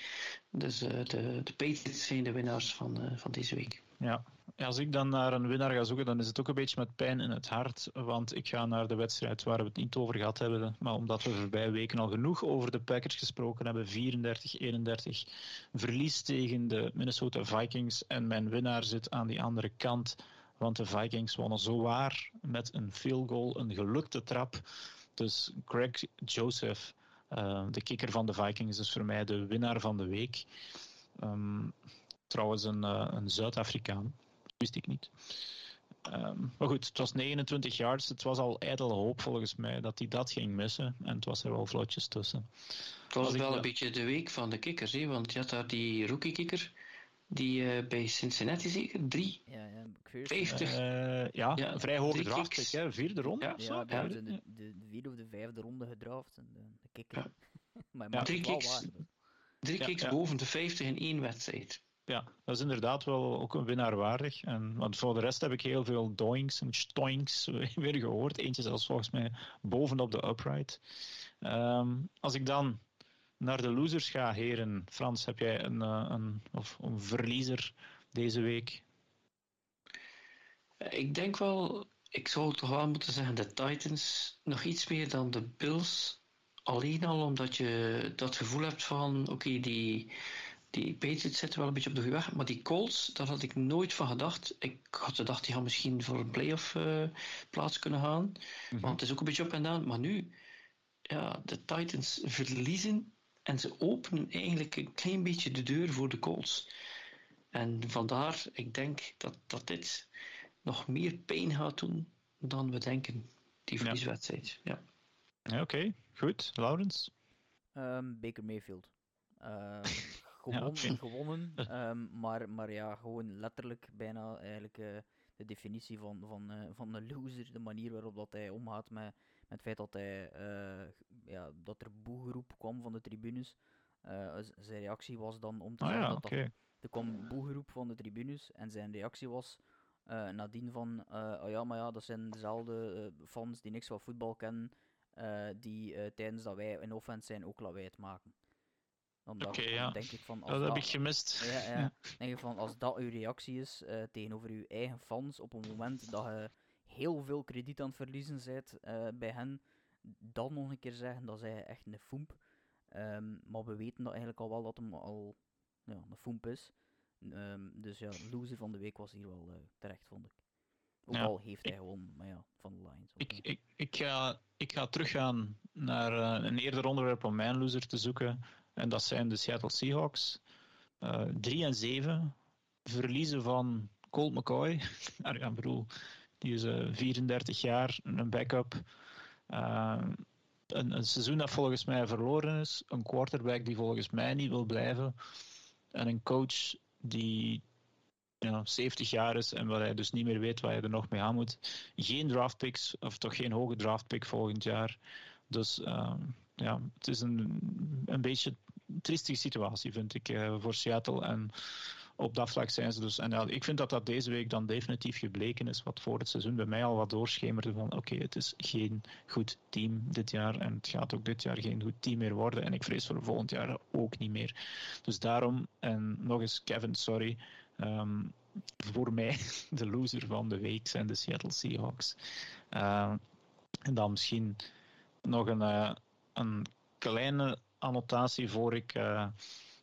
Dus eh, de, de Patriots zijn de winnaars van, eh, van deze week. Ja. Als ik dan naar een winnaar ga zoeken, dan is het ook een beetje met pijn in het hart. Want ik ga naar de wedstrijd waar we het niet over gehad hebben. Maar omdat we de voorbije weken al genoeg over de Packers gesproken hebben. 34-31 verlies tegen de Minnesota Vikings. En mijn winnaar zit aan die andere kant. Want de Vikings wonnen zowaar met een field goal, een gelukte trap. Dus Greg Joseph, eh, de kikker van de Vikings, is voor mij de winnaar van de week. Ehm, trouwens, een, eh, een Zuid-Afrikaan. Wist ik niet. Ehm, maar goed, het was 29 yards. Het was al ijdele hoop volgens mij dat hij dat ging missen. En het was er wel vlotjes tussen. Het was wel een beetje de week van de kikkers. Hè? Want je had daar die rookie-kikker. Die eh, bij Cincinnati zeker. Drie, Ja, ja, McPherson. vijftig. Eh, ja, Ja, vrij hoge drie draft kicks. pick, hè? vierde ronde Ja, of zo. Ja, de, de, de vierde of de vijfde ronde gedraft. En de, de kikker. Ja. <laughs> maar Ja. ja. Drie kicks. waar. Drie Ja, kicks ja. boven de 50 in één wedstrijd. Ja, dat is inderdaad wel ook een winnaar waardig. En, want voor de rest heb ik heel veel doinks en stoinks <laughs> weer gehoord. Eentje zelfs volgens mij bovenop de upright. Ehm, als ik dan naar de losers ga, heren. Frans, heb jij een, eh, een, of een verliezer deze week? Ik denk wel, ik zou toch wel moeten zeggen, de Titans nog iets meer dan de Bills. Alleen al omdat je dat gevoel hebt van, oké, die, die Patriots zitten wel een beetje op de goede weg, maar die Colts, daar had ik nooit van gedacht. Ik had gedacht, die gaan misschien voor een playoff eh, plaats kunnen gaan, want het is ook een beetje op en down. Maar nu, ja, de Titans verliezen en ze openen eigenlijk een klein beetje de deur voor de Colts. En vandaar, ik denk dat, dat dit nog meer pijn gaat doen dan we denken, die verlieswedstrijd. Ja. Ja, Oké, goed. Laurens? Ehm, Baker Mayfield. Ehm, <laughs> gewonnen, oké. gewonnen <laughs> ehm, maar, maar ja, gewoon letterlijk bijna eigenlijk eh, de definitie van, van, eh, van een loser. De manier waarop dat hij omgaat met, met het feit dat, hij, eh, ja, dat er boegeroep kwam van de tribunes. Zijn reactie was dan om te Ah zeggen ja, dat er kwam boegeroep van de tribunes en zijn reactie was nadien van, oh ja, maar ja, dat zijn dezelfde fans die niks van voetbal kennen, die tijdens dat wij in offense zijn ook lawaai Oké, ja. denk ik van... Als dat heb ik gemist. Ja, ja. denk ik van, als dat uw reactie is uh, tegenover uw eigen fans op een moment dat je heel veel krediet aan het verliezen bent uh, bij hen, dan nog een keer zeggen dat zij echt een foemp. Um, maar we weten dat eigenlijk al wel dat hem al ja, een foemp is. Um, dus ja, loser van de week was hier wel uh, terecht, vond ik. Ook ja, al heeft hij gewoon, maar ja, van de Lions. Ik, ik, ik, ga, ik ga teruggaan naar uh, een eerder onderwerp om mijn loser te zoeken. En dat zijn de Seattle Seahawks. 3 uh, en 7. Verliezen van Colt McCoy. <laughs> ik bedoel, die is 34 jaar, een backup. Een, een, seizoen dat volgens mij verloren is. Een quarterback die volgens mij niet wil blijven. En een coach die ja, 70 jaar is en waar hij dus niet meer weet waar hij er nog mee aan moet. Geen draftpicks, of toch geen hoge draftpick volgend jaar. Dus uh, ja, het is een, een beetje triestige situatie, vind ik, uh, voor Seattle. En op dat vlak zijn ze dus. En ik vind dat dat deze week dan definitief gebleken is, wat voor het seizoen bij mij al wat doorschemerde van oké, het is geen goed team dit jaar en het gaat ook dit jaar geen goed team meer worden en ik vrees voor volgend jaar ook niet meer. Dus daarom, en nog eens Kevin, sorry, um, voor mij <laughs> de loser van de week zijn de Seattle Seahawks. Uh, en dan misschien nog een, uh, een kleine annotatie voor ik, uh,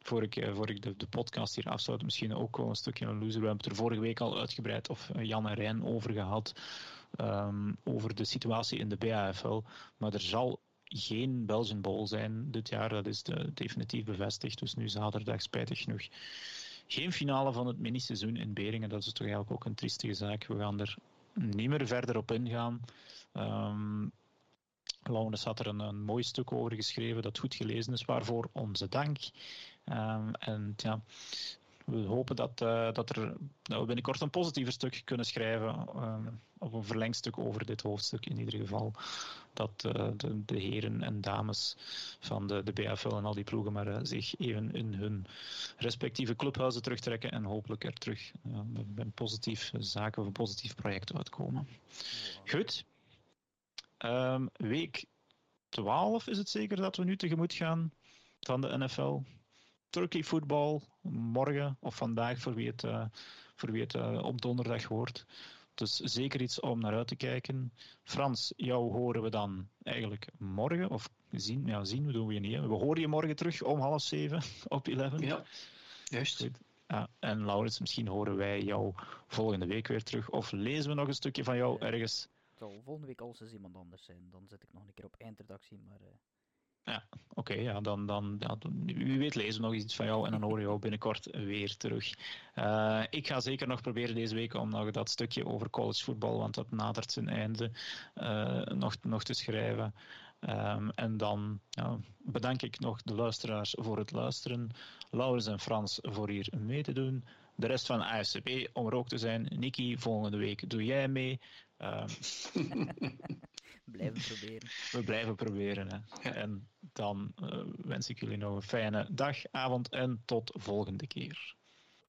voor ik, uh, voor ik de, de podcast hier afsluit. Misschien ook wel een stukje een loser. We hebben het er vorige week al uitgebreid, of Jan en Rijn, over gehad. Um, over de situatie in de BAFL. Maar er zal geen Belgian Bowl zijn dit jaar. Dat is de, definitief bevestigd. Dus nu zaterdag, spijtig genoeg, geen finale van het mini-seizoen in Beringen. Dat is toch eigenlijk ook een triestige zaak. We gaan er niet meer verder op ingaan. Um, Laurens had er een, een, mooi stuk over geschreven dat goed gelezen is, waarvoor onze dank. Um, en ja, we hopen dat, uh, dat, er, dat we binnenkort een positiever stuk kunnen schrijven. Um, of een verlengstuk over dit hoofdstuk in ieder geval. Dat uh, de, de, heren en dames van de, de BFL en al die ploegen maar uh, zich even in hun respectieve clubhuizen terugtrekken en hopelijk er terug met een positief zaken of een positief project uitkomen. Goed. Um, week 12 is het zeker dat we nu tegemoet gaan van de NFL. Turkey football morgen of vandaag voor wie het, uh, voor wie het uh, op donderdag hoort. Dus zeker iets om naar uit te kijken. Frans, jou horen we dan eigenlijk morgen. Of zien, ja, zien doen we je niet. Hè? We horen je morgen terug om half zeven <laughs> op 11. Ja, juist. Goed. Ja, en Laurens, misschien horen wij jou volgende week weer terug. Of lezen we nog een stukje van jou ergens. Zal volgende week alles eens iemand anders zijn. Dan zet ik nog een keer op eindredactie. Maar, uh... Ja, oké. Ja, dan, dan, ja, wie weet lezen we nog iets van jou en dan horen we jou binnenkort weer terug. Uh, ik ga zeker nog proberen deze week om nog dat stukje over college voetbal, want dat nadert zijn einde, uh, nog, nog te schrijven. Um, en dan ja, bedank ik nog de luisteraars voor het luisteren. Laurens en Frans voor hier mee te doen. De rest van ASCP om er ook te zijn. Niki, volgende week doe jij mee. Um, <laughs> blijven proberen. We blijven proberen. Hè. En dan uh, wens ik jullie nog een fijne dag, avond en tot volgende keer.